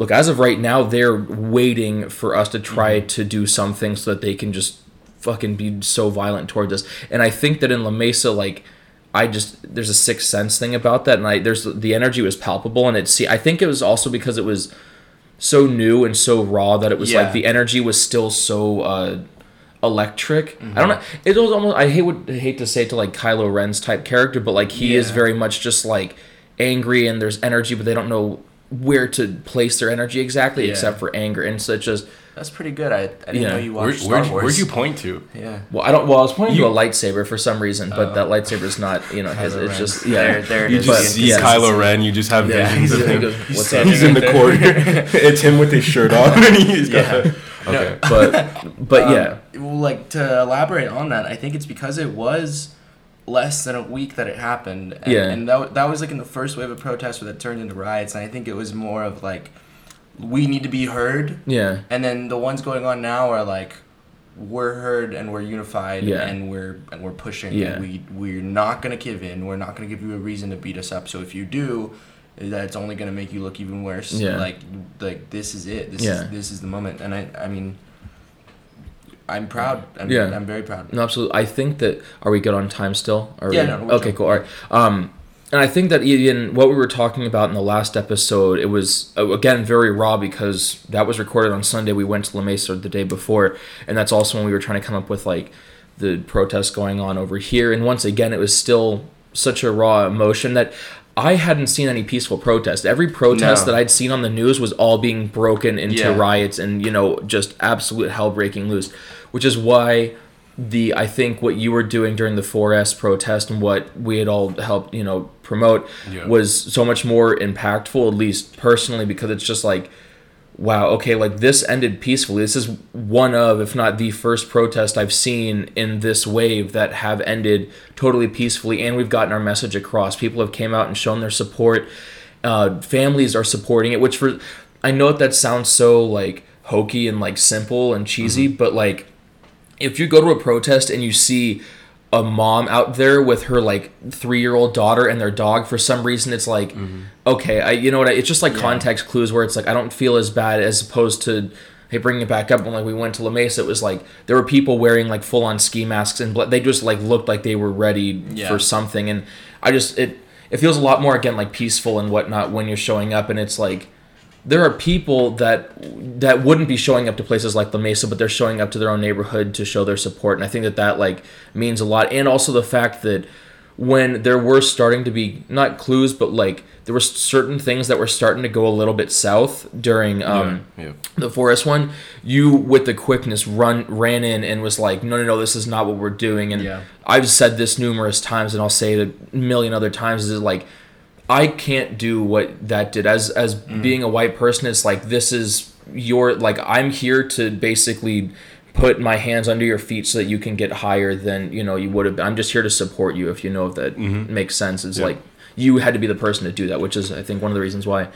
look as of right now they're waiting for us to try to do something so that they can just fucking be so violent towards us. And i think that in la mesa like i just there's a sixth sense thing about that. And i there's the energy was palpable. And it see i think it was also because it was so new and so raw that it was Yeah. like the energy was still so uh electric. I don't know. It was almost i hate would hate to say it to like kylo ren's type character but like he is very much just like angry and there's energy but they don't know where to place their energy exactly Yeah. except for anger and so it's just That's pretty good. I, I didn't Yeah. know you Where, watched Star where'd, Wars. where'd you point to? Yeah. well i don't well i was pointing You- to a lightsaber for some reason but Oh. that lightsaber is not you know his Kylo it's just yeah There- there it You is. just But- see yeah. Kylo Ren. You just have yeah visions he's, of him. goes, He's what's standing up He's in the corner. it's him with his shirt on, and he's got Yeah. the. Okay. but but Um, yeah Well, like to elaborate on that, I think it's because it was less than a week that it happened. And, Yeah. And that, that was like in the first wave of protests where that turned into riots. And I think it was more of like, we need to be heard. yeah And then the ones going on now are like, we're heard and we're unified Yeah. and we're and we're pushing. Yeah. And we we're not gonna give in. We're not gonna give you a reason to beat us up. So if you do, that's only gonna make you look even worse. Yeah. Like like this is it. This Yeah. is this is the moment. And I I mean. I'm proud. I'm, Yeah. I'm very proud. No, absolutely. I think that are we good on time still? Are Yeah, we- no, okay, cool. All right. Um, and I think that even what we were talking about in the last episode, it was uh, again very raw because that was recorded on Sunday. We went to La Mesa the day before, and that's also when we were trying to come up with like the protests going on over here. And once again, it was still such a raw emotion that. I hadn't seen any peaceful protest. Every protest No. that I'd seen on the news was all being broken into Yeah. riots and you know just absolute hell breaking loose, which is why the I think what you were doing during the 4S protest and what we had all helped you know promote Yeah. was so much more impactful, at least personally, because it's just like, wow, okay, like this ended peacefully. This is one of, if not the first protest I've seen in this wave that have ended totally peacefully, and we've gotten our message across. People have came out and shown their support. Uh, families are supporting it, which for I know that that sounds so like hokey and like simple and cheesy, but like if you go to a protest and you see a mom out there with her like three year old daughter and their dog for some reason it's like mm-hmm. okay i you know what I, it's just like Yeah. context clues where it's like i don't feel as bad as opposed to hey bringing it back up when like we went to la mesa it was like there were people wearing like full on ski masks and they just like looked like they were ready Yeah. for something and i just it it feels a lot more again like peaceful and whatnot when you're showing up and it's like there are people that that wouldn't be showing up to places like La Mesa, but they're showing up to their own neighborhood to show their support, and I think that that like means a lot. And also the fact that when there were starting to be not clues, but like there were certain things that were starting to go a little bit south during um, yeah, yeah. the 4S one, you with the quickness run ran in and was like, no, no, no, this is not what we're doing. And Yeah. I've said this numerous times, and I'll say it a million other times. Is like, I can't do what that did. As as mm. being a white person, it's like this is your like I'm here to basically put my hands under your feet so that you can get higher than you know you would have. been. I'm just here to support you if you know if that mm-hmm. makes sense. It's Yeah. like you had to be the person to do that, which is I think one of the reasons why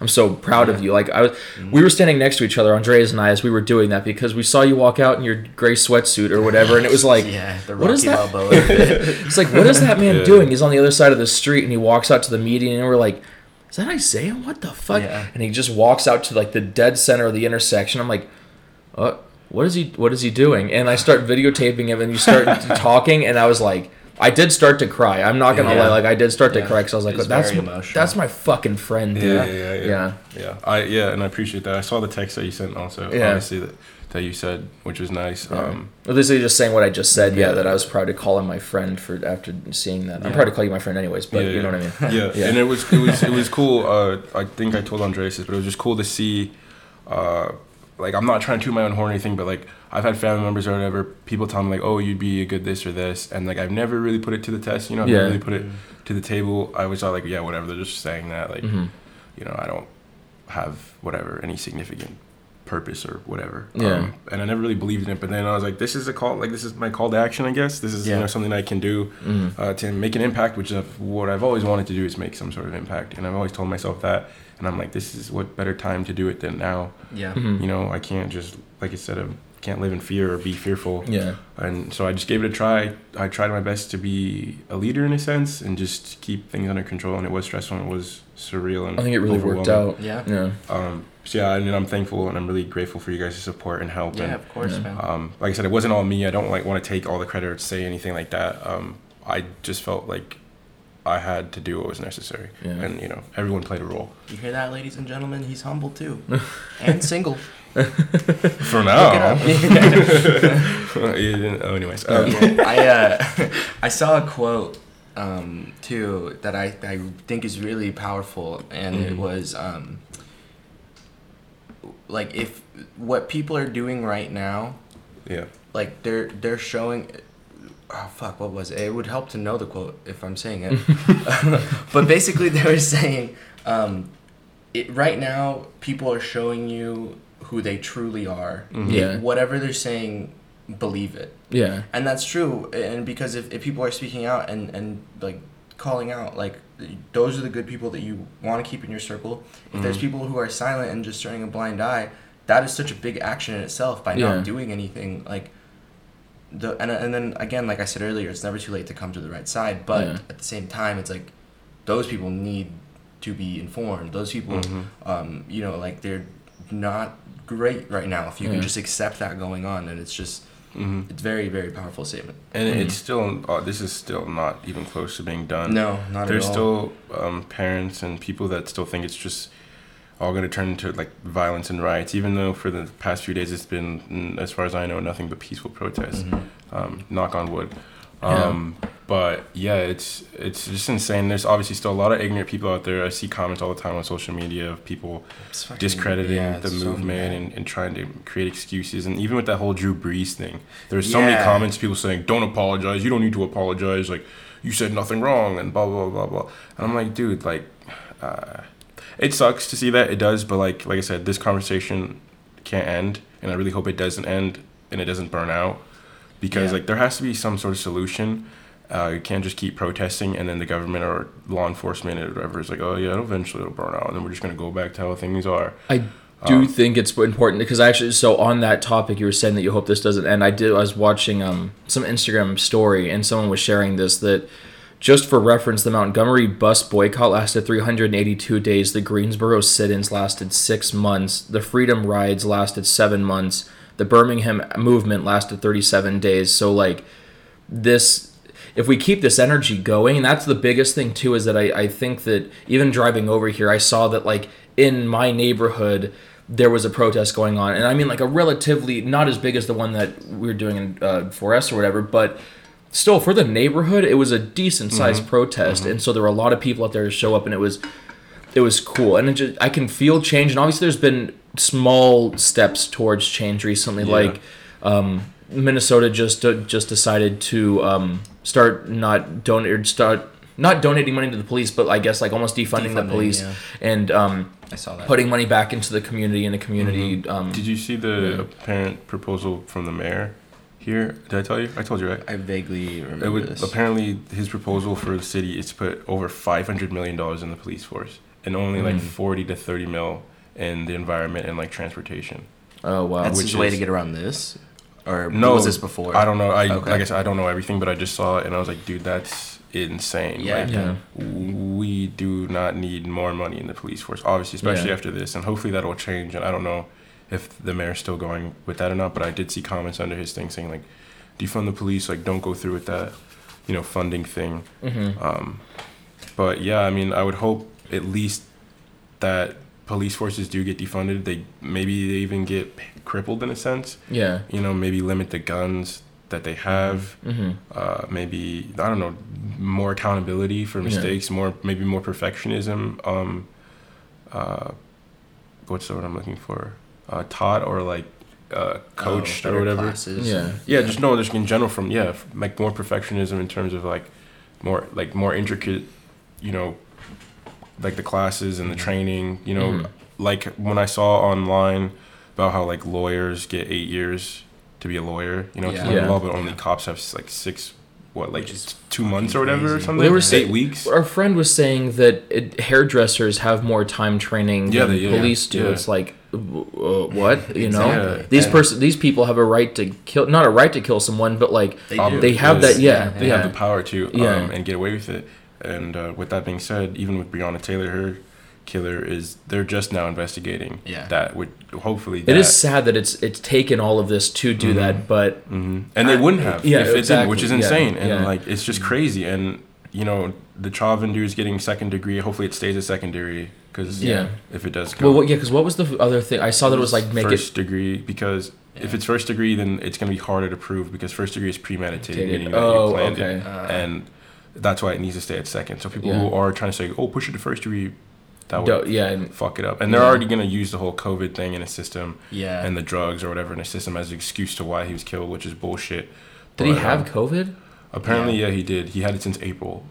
I'm so proud of you. Like I was, we were standing next to each other, Andreas and I, as we were doing that because we saw you walk out in your gray sweatsuit or whatever, and it was like, yeah, the what is that? It's like, what is that man Yeah. doing? He's on the other side of the street and he walks out to the meeting, and we're like, is that Isaiah? What the fuck? Yeah. And he just walks out to like the dead center of the intersection. I'm like, uh, what is he? What is he doing? And I start videotaping him, and you start talking, and I was like. I did start to cry. I'm not gonna Yeah. lie. Like I did start to Yeah. cry because I was like, It's "That's my, that's my fucking friend, dude." Yeah, yeah, yeah, Yeah. yeah. I yeah, and I appreciate that. I saw the text that you sent also. Yeah. Obviously that that you said, which was nice. Um, Well, is just saying what I just said. Yeah, that I was proud to call him my friend for after seeing that. I'm proud to call you my friend anyways, but you know what I mean. Yeah. Yeah. and it was it was it was cool. Uh, I think I told Andreas this, but it was just cool to see. Uh, like I'm not trying to toot my own horn or anything, but like I've had family members or whatever, people tell me like, oh, you'd be a good this or this, and like I've never really put it to the test. You know, I've Yeah. never really put it to the table. I was all like, yeah, whatever. They're just saying that. Like, Mhm. you know, I don't have whatever any significant purpose or whatever. Yeah. Um, and I never really believed in it, but then I was like, this is a call. Like this is my call to action. I guess this is you know something I can do Mhm. uh, to make an impact, which is what I've always wanted to do is make some sort of impact, and I've always told myself that. And I'm like, this is what better time to do it than now. yeah. Mhm. You know, I can't just like I said, I can't live in fear or be fearful. Yeah. And so I just gave it a try. I tried my best to be a leader in a sense and just keep things under control. And it was stressful and it was surreal and I think it really worked out. Yeah. Yeah. Um, so yeah, I mean, I'm thankful and I'm really grateful for you guys' support and help. Yeah, and of course, Yeah. man. um, like I said, it wasn't all me. I don't like want to take all the credit or say anything like that. Um, I just felt like I had to do what was necessary, Yeah. and you know, everyone played a role. You hear that, ladies and gentlemen? He's humble too, and single. For Look it now. up. Yeah, oh, anyways, um, I uh, I saw a quote um, too that I, I think is really powerful, and it Mhm. was um, like if what people are doing right now, yeah, like they're they're showing. Oh fuck! What was it? It would help to know the quote if I'm saying it. but basically, they were saying, um, it, right now, people are showing you who they truly are. Mhm. Yeah. Whatever they're saying, believe it Yeah. and that's true and because if, if people are speaking out and and like calling out like those are the good people that you want to keep in your circle if there's Mhm. people who are silent and just turning a blind eye that is such a big action in itself by Yeah. not doing anything like the and, and then again like i said earlier it's never too late to come to the right side but Yeah. at the same time it's like those people need to be informed those people Mhm. um you know like they're not great right now if you Yeah. can just accept that going on and it's just hmm it's very very powerful statement and Mhm. it's still uh, this is still not even close to being done. No, not There's at all. still um, parents and people that still think it's just all going to turn into like violence and riots, even though for the past few days it's been, mm, as far as I know, nothing but peaceful protests. Mhm. Um, knock on wood. Yeah. Um, But yeah, it's it's just insane. There's obviously still a lot of ignorant people out there. I see comments all the time on social media of people fucking- discrediting yeah, the it's so movement and, and trying to create excuses. And even with that whole Drew Brees thing, there's so many comments, people saying, "Don't apologize. You don't need to apologize. Like you said nothing wrong," and blah blah blah blah. And I'm like, dude, like, uh, it sucks to see that it does, but like like I said, this conversation can't end, and I really hope it doesn't end and it doesn't burn out because Yeah. like there has to be some sort of solution. Uh, you can't just keep protesting and then the government or law enforcement or whatever is like, oh yeah, eventually it'll burn out, and then we're just gonna go back to how things are. I do Um, think it's important because actually, so on that topic, you were saying that you hope this doesn't end. I did. I was watching um some Instagram story, and someone was sharing this that. Just for reference, the Montgomery bus boycott lasted 382 days. The Greensboro sit-ins lasted six months. The Freedom rides lasted seven months. The Birmingham movement lasted 37 days. So like, this if we keep this energy going that's the biggest thing too is that I, I think that even driving over here i saw that like in my neighborhood there was a protest going on and i mean like a relatively not as big as the one that we were doing in uh, 4s or whatever but still for the neighborhood it was a decent sized protest and so there were a lot of people out there to show up and it was it was cool and it just i can feel change and obviously there's been small steps towards change recently Yeah. like um, minnesota just uh, just decided to um, start not donate start not donating money to the police but i guess like almost defunding, the police yeah. and um, I saw that. putting money back into the community and the community um, Did you see the Yeah. apparent proposal from the mayor here? Did I tell you? I told you, right? I vaguely remember It would this. apparently his proposal for the city is to put over five hundred million dollars in the police force, and only like Mm. 40 to 30 mil in the environment and like transportation. Oh wow. That's which his way is- to get around this, or No, was this before? I don't know. I Okay. like I said, I don't know everything, but I just saw it and I was like, dude, that's insane. Yeah. Like, yeah. we do not need more money in the police force, obviously, especially Yeah. after this, and hopefully that'll change. And I don't know if the mayor's still going with that or not, but I did see comments under his thing saying like, defund the police, like don't go through with that, you know, funding thing. Mm-hmm. Um, but yeah, I mean, I would hope at least that police forces do get defunded. They maybe they even get crippled in a sense. Yeah. You know, maybe limit the guns that they have. Mm-hmm. Uh, maybe I don't know, more accountability for Yeah. mistakes. More maybe more perfectionism. Um, uh, what's the word I'm looking for? Uh, taught or like uh, coached Oh, or whatever. Classes. Yeah. Yeah, just no, just in general from yeah, f- like more perfectionism in terms of like more like more intricate, you know, like the classes and the training. You know, Mhm. like when I saw online about how like lawyers get eight years to be a lawyer. You know, Yeah. yeah. Yeah. law, but only cops have like six, what like Which is two months or whatever or crazy. something. They were eight saying- weeks. Our friend was saying that it, hairdressers have more time training Yeah, than they- yeah, police do. yeah. It's like, w- uh, what you know? Exactly. These And- person, these people have a right to kill, not a right to kill someone, but like They Um, they have that. Yeah, they yeah. have the power to Yeah. um, and get away with it. And uh, with that being said, even with Breonna Taylor, her killer is they're just now investigating Yeah. that would hopefully It that, is sad that it's it's taken all of this to do Mhm. that, but hmm And they I- wouldn't have yeah, if it didn't, which exactly, is yeah, insane. And yeah. like it's just crazy. And you know the Chauvin dude is getting second degree. Hopefully it stays a second degree because Yeah. if it does go well, what, yeah. Because what was the other thing I saw that it was like make first degree because if it's first degree then it's gonna be harder to prove because first degree is premeditated, it. meaning that Oh, you planned okay. it. Uh, and that's why it needs to stay at second. So people Yeah. who are trying to say, "Oh, push it to first degree," that would yeah, and- fuck it up. And they're Yeah. already gonna use the whole COVID thing in a system yeah. and the drugs or whatever in a system as an excuse to why he was killed, which is bullshit. did he have um, COVID? Apparently, yeah. he did. He had it since April.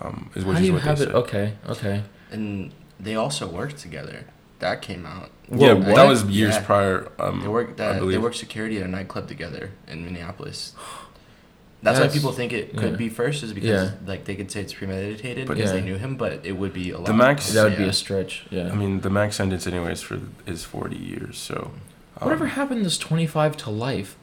Um, is How do you what have it? said. Okay, okay. And they also worked together. That came out. Yeah, Whoa, that was years Yeah. prior. Um, They worked. I they worked security at a nightclub together in Minneapolis. That's, That's- why people think it could yeah. be first, is because Yeah. like they could say it's premeditated because Yeah. they knew him, but it would be a lot. The max- That would be a stretch. Yeah. I mean, the max sentence, anyways, for is forty years. So, um, Whatever happened to this twenty five to life?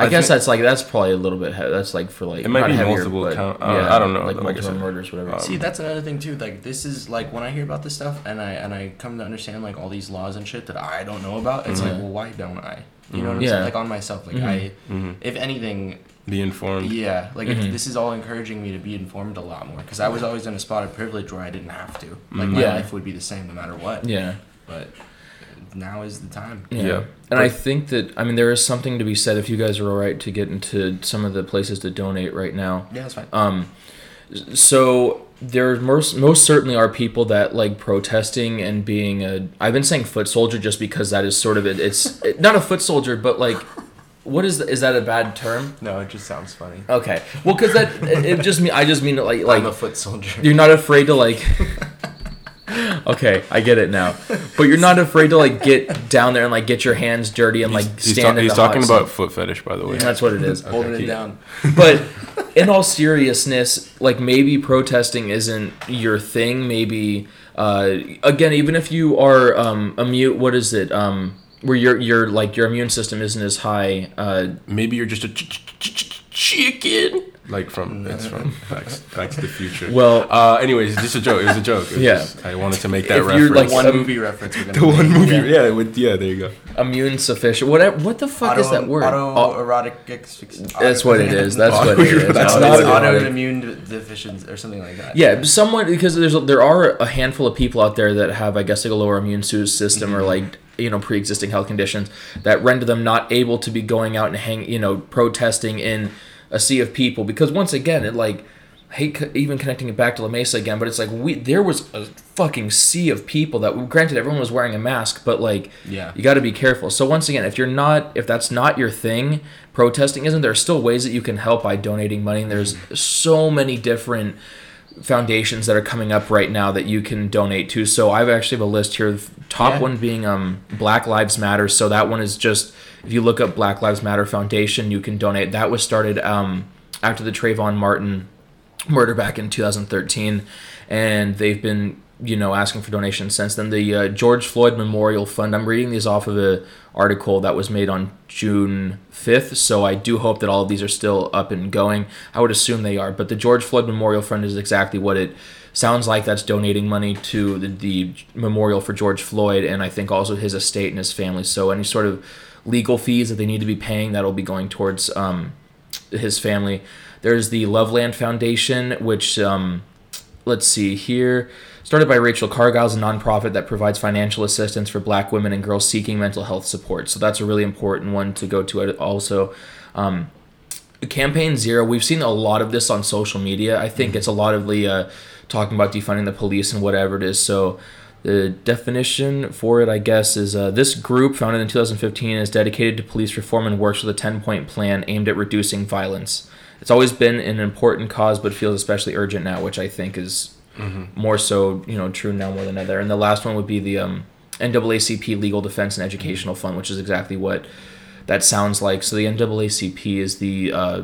I I, guess think- that's like that's probably a little bit. He- that's like for like It might not be heavier, multiple but count- uh, I don't know, like like I multiple said. murders, whatever. Um, See, that's another thing too. Like this is like when I hear about this stuff and I and I come to understand like all these laws and shit that I don't know about. It's like, Mhm. well, why don't I? You know what I'm Yeah. saying? Like on myself. Like Mhm. I, mhm. if anything, be informed. yeah. Like Mhm. if this is all encouraging me to be informed a lot more because I was always in a spot of privilege where I didn't have to. Like Mhm. my Yeah. life would be the same no matter what. yeah. But now is the time. Yeah. Yeah. And I think that I mean there is something to be said if you guys are all right to get into some of the places to donate right now. Yeah, that's fine. Um, so there most most certainly are people that like protesting and being a. I've been saying foot soldier just because that is sort of it. It's it, not a foot soldier, but like, what is the, is that a bad term? no, it just sounds funny. Okay, well, because that it, it just mean I just mean like like I'm a foot soldier. you're not afraid to like. okay, I get it now, but you're not afraid to like get down there and like get your hands dirty and like he's, stand ta- in he's the talking hot sun. about foot fetish, by the way. That's what it is. Holding it down. but in all seriousness, like maybe protesting isn't your thing. Maybe uh, again, even if you are um, immune, what is it? Um, where your your like your immune system isn't as high. Uh, Maybe you're just a ch- ch- ch- ch- chicken. Like from it's from Back, Back to the Future. well, uh, anyways, just a joke. It was a joke. It was Yeah. just- I wanted to make that If reference. you're, like, One Um, movie reference we're gonna the one movie. Yeah. Yeah. with yeah. There you go. immune sufficient. Whatever. What the fuck is that word? Autoerotic asphyxia. that's what it is. That's what it is. That's Auto- not it's autoimmune deficiency or something like that. Yeah, somewhat because there's there are a handful of people out there that have I guess like a lower immune su- system or like you know pre-existing health conditions that render them not able to be going out and hang you know protesting in a sea of people because once again it like I hate even connecting it back to La Mesa again but it's like we there was a fucking sea of people that granted everyone was wearing a mask but like Yeah. you got to be careful so once again if you're not if that's not your thing protesting isn't there are still ways that you can help by donating money and there's so many different foundations that are coming up right now that you can donate to. So I've actually have a list here. Top Yeah. one being um Black Lives Matter. So that one is just if you look up Black Lives Matter Foundation, you can donate. That was started um after the Trayvon Martin murder back in 2013, and they've been you know, asking for donations since then. The uh, George Floyd Memorial Fund. I'm reading these off of a article that was made on June 5th, so I do hope that all of these are still up and going. I would assume they are, but the George Floyd Memorial Fund is exactly what it sounds like. That's donating money to the, the memorial for George Floyd, and I think also his estate and his family. So any sort of legal fees that they need to be paying, that'll be going towards um, his family. There's the Loveland Foundation, which um, let's see here. Started by Rachel Cargle is a nonprofit that provides financial assistance for black women and girls seeking mental health support. So that's a really important one to go to also. Um, Campaign Zero, we've seen a lot of this on social media. I think it's a lot of the uh, talking about defunding the police and whatever it is. So the definition for it, I guess, is uh, this group, founded in 2015, is dedicated to police reform and works with a 10 point plan aimed at reducing violence. It's always been an important cause, but feels especially urgent now, which I think is mm-hmm. more so, you know, true now more than ever. And the last one would be the um, NAACP Legal Defense and Educational Fund, which is exactly what that sounds like. So the NAACP is the, uh,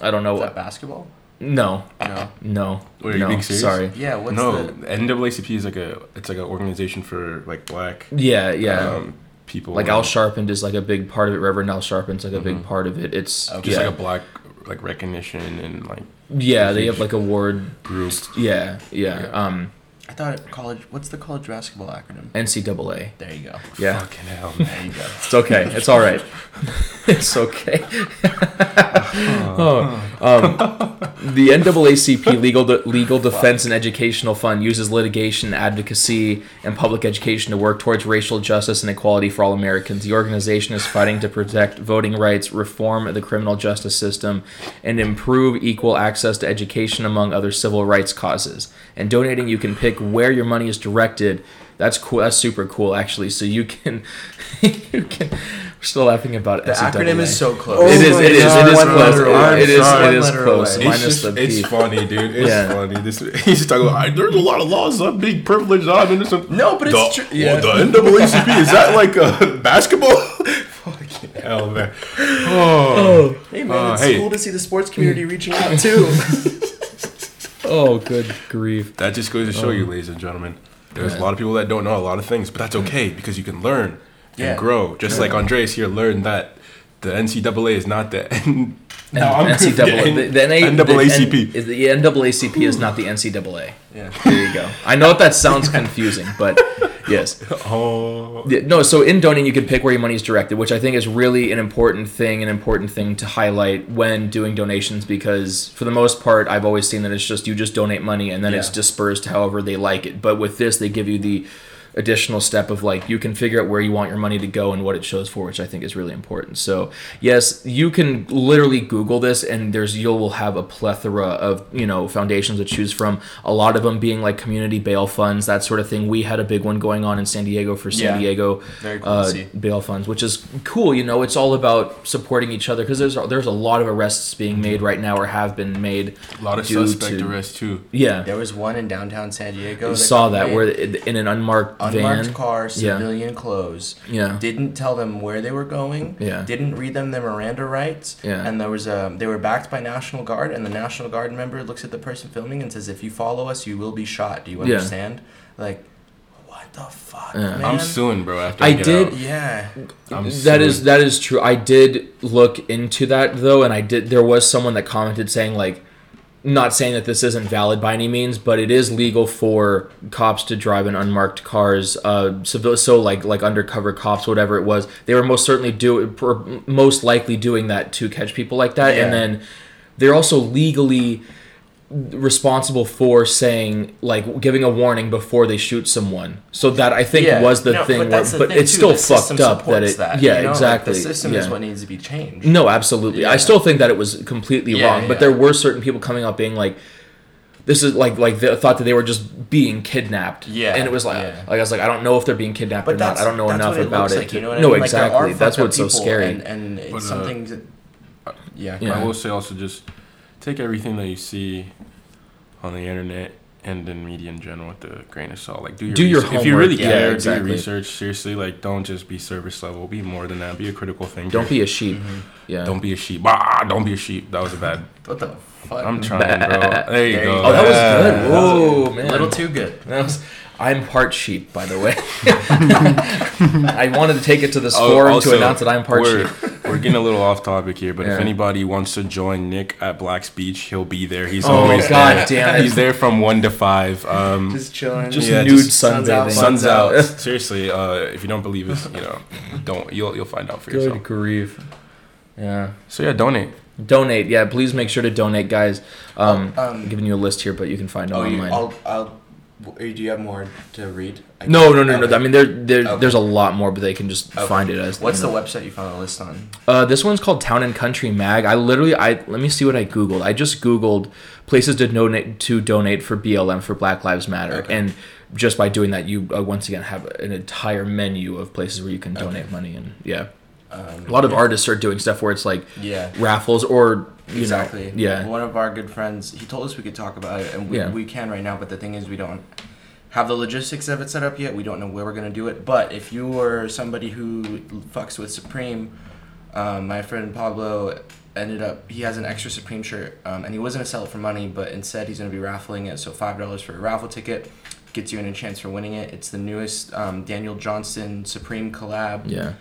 I don't know. Is that basketball? No. No. No. Wait, are no, you being serious? Sorry. Yeah. What's no, the? NAACP is like a it's like an organization for like black Yeah, yeah. um, people. like Al Sharpton is like a big part of it. Reverend Al Sharpton's like a big Mhm. part of it. It's Okay. just yeah, like a black like recognition and like yeah. They have like a ward. group. Yeah, yeah. Yeah. Um, I thought college. What's the college basketball acronym? NCAA. There you go. Yeah, Fucking hell, man. There you go. it's okay. It's all right. it's okay. oh, um, the NAACP Legal De- Legal Defense and Educational Fund uses litigation, advocacy, and public education to work towards racial justice and equality for all Americans. The organization is fighting to protect voting rights, reform the criminal justice system, and improve equal access to education, among other civil rights causes. And donating, you can pick where your money is directed. That's cool. That's super cool, actually. So you can, you can. Still laughing about it. The acronym is so close. It is. It is. It is close. It is. It is close. It's Minus just, the it's funny, dude. It's Yeah. funny. This he's just talking about. There's a lot of laws. I'm being privileged. I'm some. No, but it's the, true. Yeah. Well, the NAACP is that like a basketball? Fucking hell, man. Oh, Hey man, Uh, it's hey. cool to see the sports community reaching out too. Oh, good grief. that just goes to show you, ladies and gentlemen. There's a lot of people that don't know a lot of things, but that's okay because you can learn Yeah. and grow. Just like Andres here learned that the NCAA is not the N- No, I'm NCAA. The, the, NA, NAACP. The, N- is the NAACP is not the NCAA. yeah. There you go. I know that sounds confusing, but yes. oh, Yeah, No, so in donating, you can pick where your money is directed, which I think is really an important thing, an important thing to highlight when doing donations because for the most part, I've always seen that it's just you just donate money and then it's dispersed however they like it. But with this, they give you the additional step of like you can figure out where you want your money to go and what it shows for which i think is really important so yes you can literally google this and there's you will have a plethora of you know foundations to choose from a lot of them being like community bail funds that sort of thing we had a big one going on in san diego for san Yeah. diego cool uh, bail funds which is cool you know it's all about supporting each other because there's there's a lot of arrests being made right now or have been made a lot of due suspect to- arrests too. yeah There was one in downtown San Diego. I saw that made. where it- in an unmarked, unmarked van car, Yeah. civilian clothes. yeah Didn't tell them where they were going. Yeah. Didn't read them their Miranda rights. Yeah. And there was a they were backed by National Guard, and the National Guard member looks at the person filming and says, "If you follow us, you will be shot. Do you understand? Yeah. understand?" Like, what the fuck, Yeah. man? I'm suing, bro. After I I, get did- out. Yeah. I'm That is suing. that is true. I did look into that though, and I did. There was someone that commented saying like, not saying that this isn't valid by any means, but it is legal for cops to drive in unmarked cars. Uh, civil, so like like undercover cops, whatever it was, they were most certainly do most likely doing that to catch people like that, and then they're also legally responsible for saying like giving a warning before they shoot someone so that i think Yeah. was the No, thing but where, the but thing, it's too, still the fucked up that supports it yeah you know? Like, exactly the system yeah. is what needs to be changed. no absolutely i still think that it was completely Yeah, wrong but there were certain people coming up being like this is like like they thought that they were just being kidnapped Yeah, and it was like yeah. like i was like i don't know if they're being kidnapped But or not i don't know enough what it about looks it Like, you know what no I mean? Exactly are that's what's so scary And, and it's But, uh, something that, yeah. Yeah. I will say also just take everything that you see on the internet and in media in general with a grain of salt. Like do your Do your research. if you really yeah, care, exactly. do your research seriously. Like don't just be service level. Be more than that. Be a critical thinker. Don't be a sheep. Mm-hmm. Yeah. Don't be a sheep. Ah, don't be a sheep. That was a bad. What the fuck? I'm trying, bro. There you There you go. go. Oh, that was good. That was Whoa, man. a little too good. That was, I'm part sheep, by the way. I wanted to take it to this Oh, forum also, to announce that I'm part sheep. We're getting a little off topic here, but Yeah. if anybody wants to join Nick at Black's Beach, he'll be there. He's Oh, always God there. damn it. He's there from one to five. Um, Just chilling. Just Yeah, nude just sun's out, sunbathing. sun's out. out. Seriously, uh, if you don't believe us, you know, don't you'll you'll find out for Good yourself. grief. Yeah. So yeah, donate. Donate. Yeah, please make sure to donate, guys. Um, um, I'm giving you a list here, but you can find them Oh, you, online. I'll, I'll. Do you have more to read? I no, no, no, no. I mean, there, there, Okay. there's a lot more, but they can just Okay. find it as. What's the know. website you found the list on? Uh, this one's called Town and Country Mag. I literally, I let me see what I googled. I just googled places to donate to donate for BLM for Black Lives Matter, Okay. and just by doing that, you uh, once again have an entire menu of places where you can donate money. And yeah, Um, a lot of artists are doing stuff where it's like Yeah. raffles or you Exactly. know, yeah, One of our good friends, he told us we could talk about it, and we, Yeah. we can right now. But the thing is, we don't have the logistics of it set up yet. We don't know where we're gonna do it. But if you are somebody who fucks with Supreme, um, my friend Pablo ended up he has an extra Supreme shirt, um, and he wasn't gonna sell it for money, but instead he's gonna be raffling it. So five dollars for a raffle ticket gets you in a chance for winning it. It's the newest um, Daniel Johnston Supreme collab. yeah.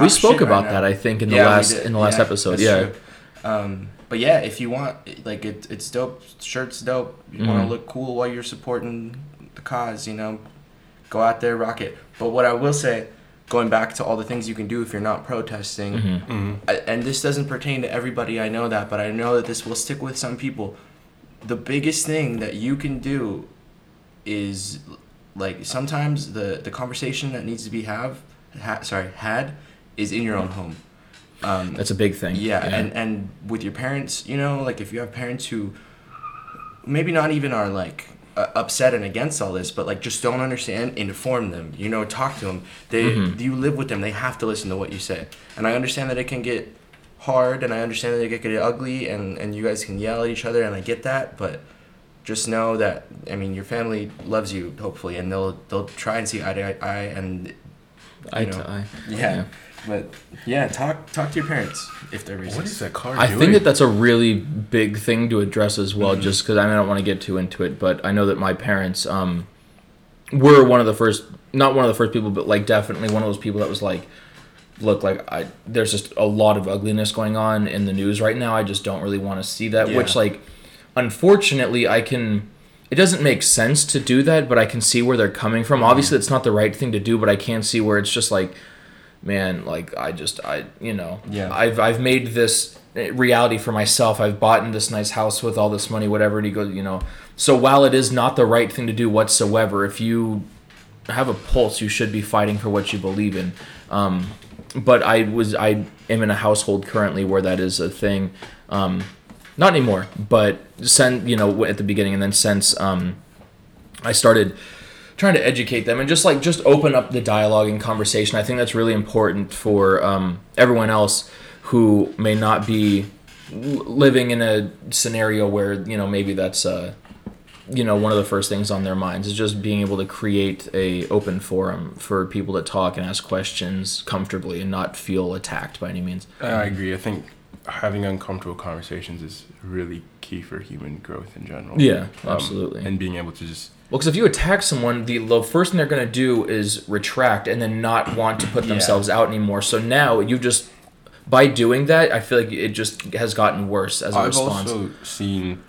We spoke shit right about that, I think, in the Yeah, last in the last Yeah, episode. Yeah, true. Um, but yeah, if you want, like, it, it's dope. Shirt's dope. You want Mhm. to look cool while you're supporting the cause, you know, go out there, rock it. But what I will say, going back to all the things you can do if you're not protesting, Mhm. Mm-hmm. I- and this doesn't pertain to everybody, I know that, but I know that this will stick with some people. The biggest thing that you can do is like sometimes the the conversation that needs to be have ha, sorry had is in your own home. Um, that's a big thing. yeah, and and with your parents, you know, like if you have parents who maybe not even are like uh, upset and against all this, but like just don't understand, inform them. You know, talk to them. They Mhm. you live with them. They have to listen to what you say. And I understand that it can get hard, and I understand that it can get ugly, and and you guys can yell at each other, and I get that, but. Just know that I mean your family loves you hopefully, and they'll they'll try and see eye to eye, and I, you know. I, yeah, but yeah, talk talk to your parents if they're racist. What is that car I doing? think that that's a really big thing to address as well, Mhm. just because I, don't want to get too into it, but I know that my parents um, were one of the first, not one of the first people, but like definitely one of those people that was like, look, like I, there's just a lot of ugliness going on in the news right now. I just don't really want to see that. Which, like, unfortunately, I can. It doesn't make sense to do that, but I can see where they're coming from. Obviously, it's not the right thing to do, but I can see where it's just like, man, like I just, I, you know, Yeah. I've I've made this reality for myself. I've bought in this nice house with all this money, whatever. And he goes, you know. So while it is not the right thing to do whatsoever, if you have a pulse, you should be fighting for what you believe in. Um, but I was I am in a household currently where that is a thing. Um, not anymore, but send you know at the beginning, and then since um, I started trying to educate them and just like just open up the dialogue and conversation. I think that's really important for um, everyone else who may not be living in a scenario where you know maybe that's uh, you know one of the first things on their minds is just being able to create a open forum for people to talk and ask questions comfortably and not feel attacked by any means. I agree. I think having uncomfortable conversations is really key for human growth in general. Yeah, Um, absolutely. and being able to just Well, because if you attack someone, the, the first thing they're going to do is retract and then not want to put Yeah. themselves out anymore. So now you just, by doing that, I feel like it just has gotten worse as a I've response. also seen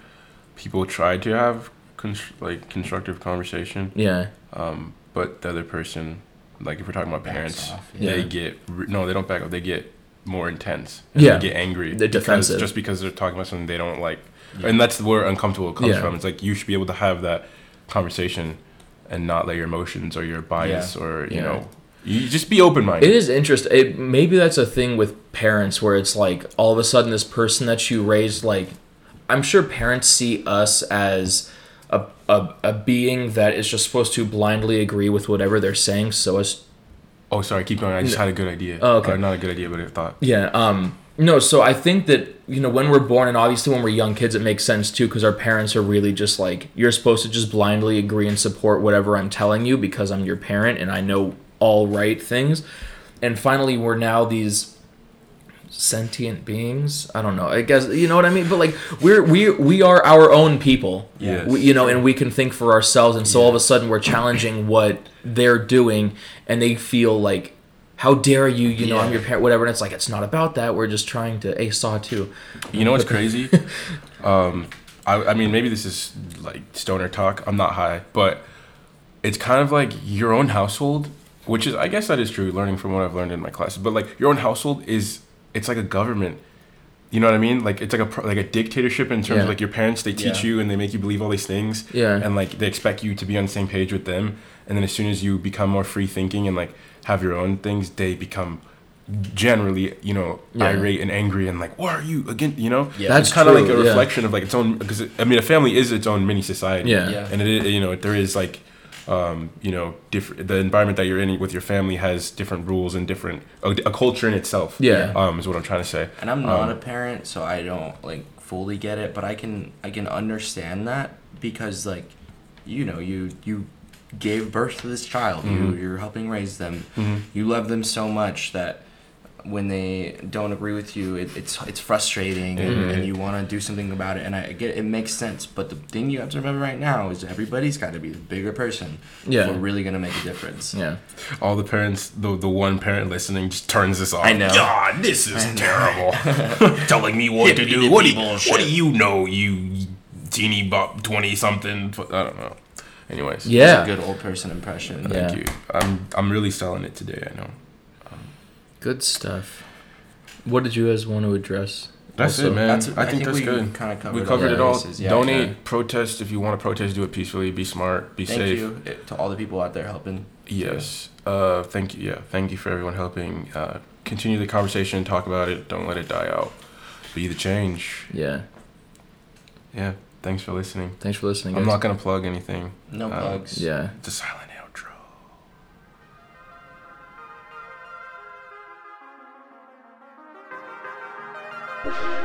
people try to have constr- like constructive conversation, yeah, um, but the other person, like if we're talking about parents, yeah. they get re- no, they don't back up. They get more intense. Yeah. they get angry. They're defensive. just because they're talking about something they don't like, Yeah. and that's where uncomfortable comes Yeah. from. It's like you should be able to have that conversation and not let your emotions or your bias or you Yeah. know, you just be open minded. It is interesting. It, maybe that's a thing with parents where it's like all of a sudden this person that you raised, like, I'm sure parents see us as a, a, a being that is just supposed to blindly agree with whatever they're saying so as Oh, sorry. Keep going. I just had a good idea. Oh, okay. Or not a good idea, but a thought. Yeah, um, No, so I think that you know when we're born and obviously when we're young kids, it makes sense too because our parents are really just like you're supposed to just blindly agree and support whatever I'm telling you because I'm your parent and I know all right things. And finally, we're now these sentient beings. I don't know. I guess you know what I mean. But like we're we we are our own people. We, you know, and we can think for ourselves. And so all of a sudden, we're challenging what they're doing, and they feel like. How dare you? You know, I'm your parent, whatever. And it's like, it's not about that. We're just trying to, a saw too. You know what's crazy? um, I, I mean, maybe this is like stoner talk. I'm not high, but it's kind of like your own household, which is, I guess that is true, learning from what I've learned in my classes. But like your own household is, it's like a government. You know what I mean? Like it's like a like a dictatorship in terms Yeah. of like your parents. They teach Yeah. you and they make you believe all these things. Yeah. And like they expect you to be on the same page with them. And then as soon as you become more free thinking and like have your own things, they become generally you know Yeah. irate and angry and like what are you again you know Yeah. That's it's kind of like a reflection of like its own because I mean a family is its own mini society Yeah. Yeah. and it is you know there is like um, you know different the environment that you're in with your family has different rules and different a, a culture in itself Yeah. um, is what I'm trying to say And I'm not Um, a parent, so I don't like fully get it, but I can I can understand that because like you know, you you gave birth to this child. You Mhm. you're helping raise them. Mhm. You love them so much that when they don't agree with you, it, it's it's frustrating and, Mhm. and you want to do something about it. And I get it makes sense, but the thing you have to remember right now is everybody's got to be the bigger person. Yeah. if we're really gonna make a difference. Yeah. all the parents the the one parent listening just turns this off I know. God this is terrible telling me what to do what do, you, what do you know you teeny bop 20 something I don't know anyways It's Yeah. a good old person impression. Yeah. thank you I'm I'm really selling it today I know Good stuff. What did you guys want to address? That's Also- it, man. That's, I, think, that's we good. Kind of covered, We covered it all. Yeah, Donate, yeah. protest if you want to protest. Do it peacefully. Be smart. Be Thank safe. you eh, to all the people out there helping. Yes. Uh, thank you. Yeah. Thank you for everyone helping. Uh, continue the conversation. Talk about it. Don't let it die out. Be the change. Yeah. Yeah. Thanks for listening. Thanks for listening. I'm not gonna plug anything. No Um, plugs. Yeah. It's a silent outro.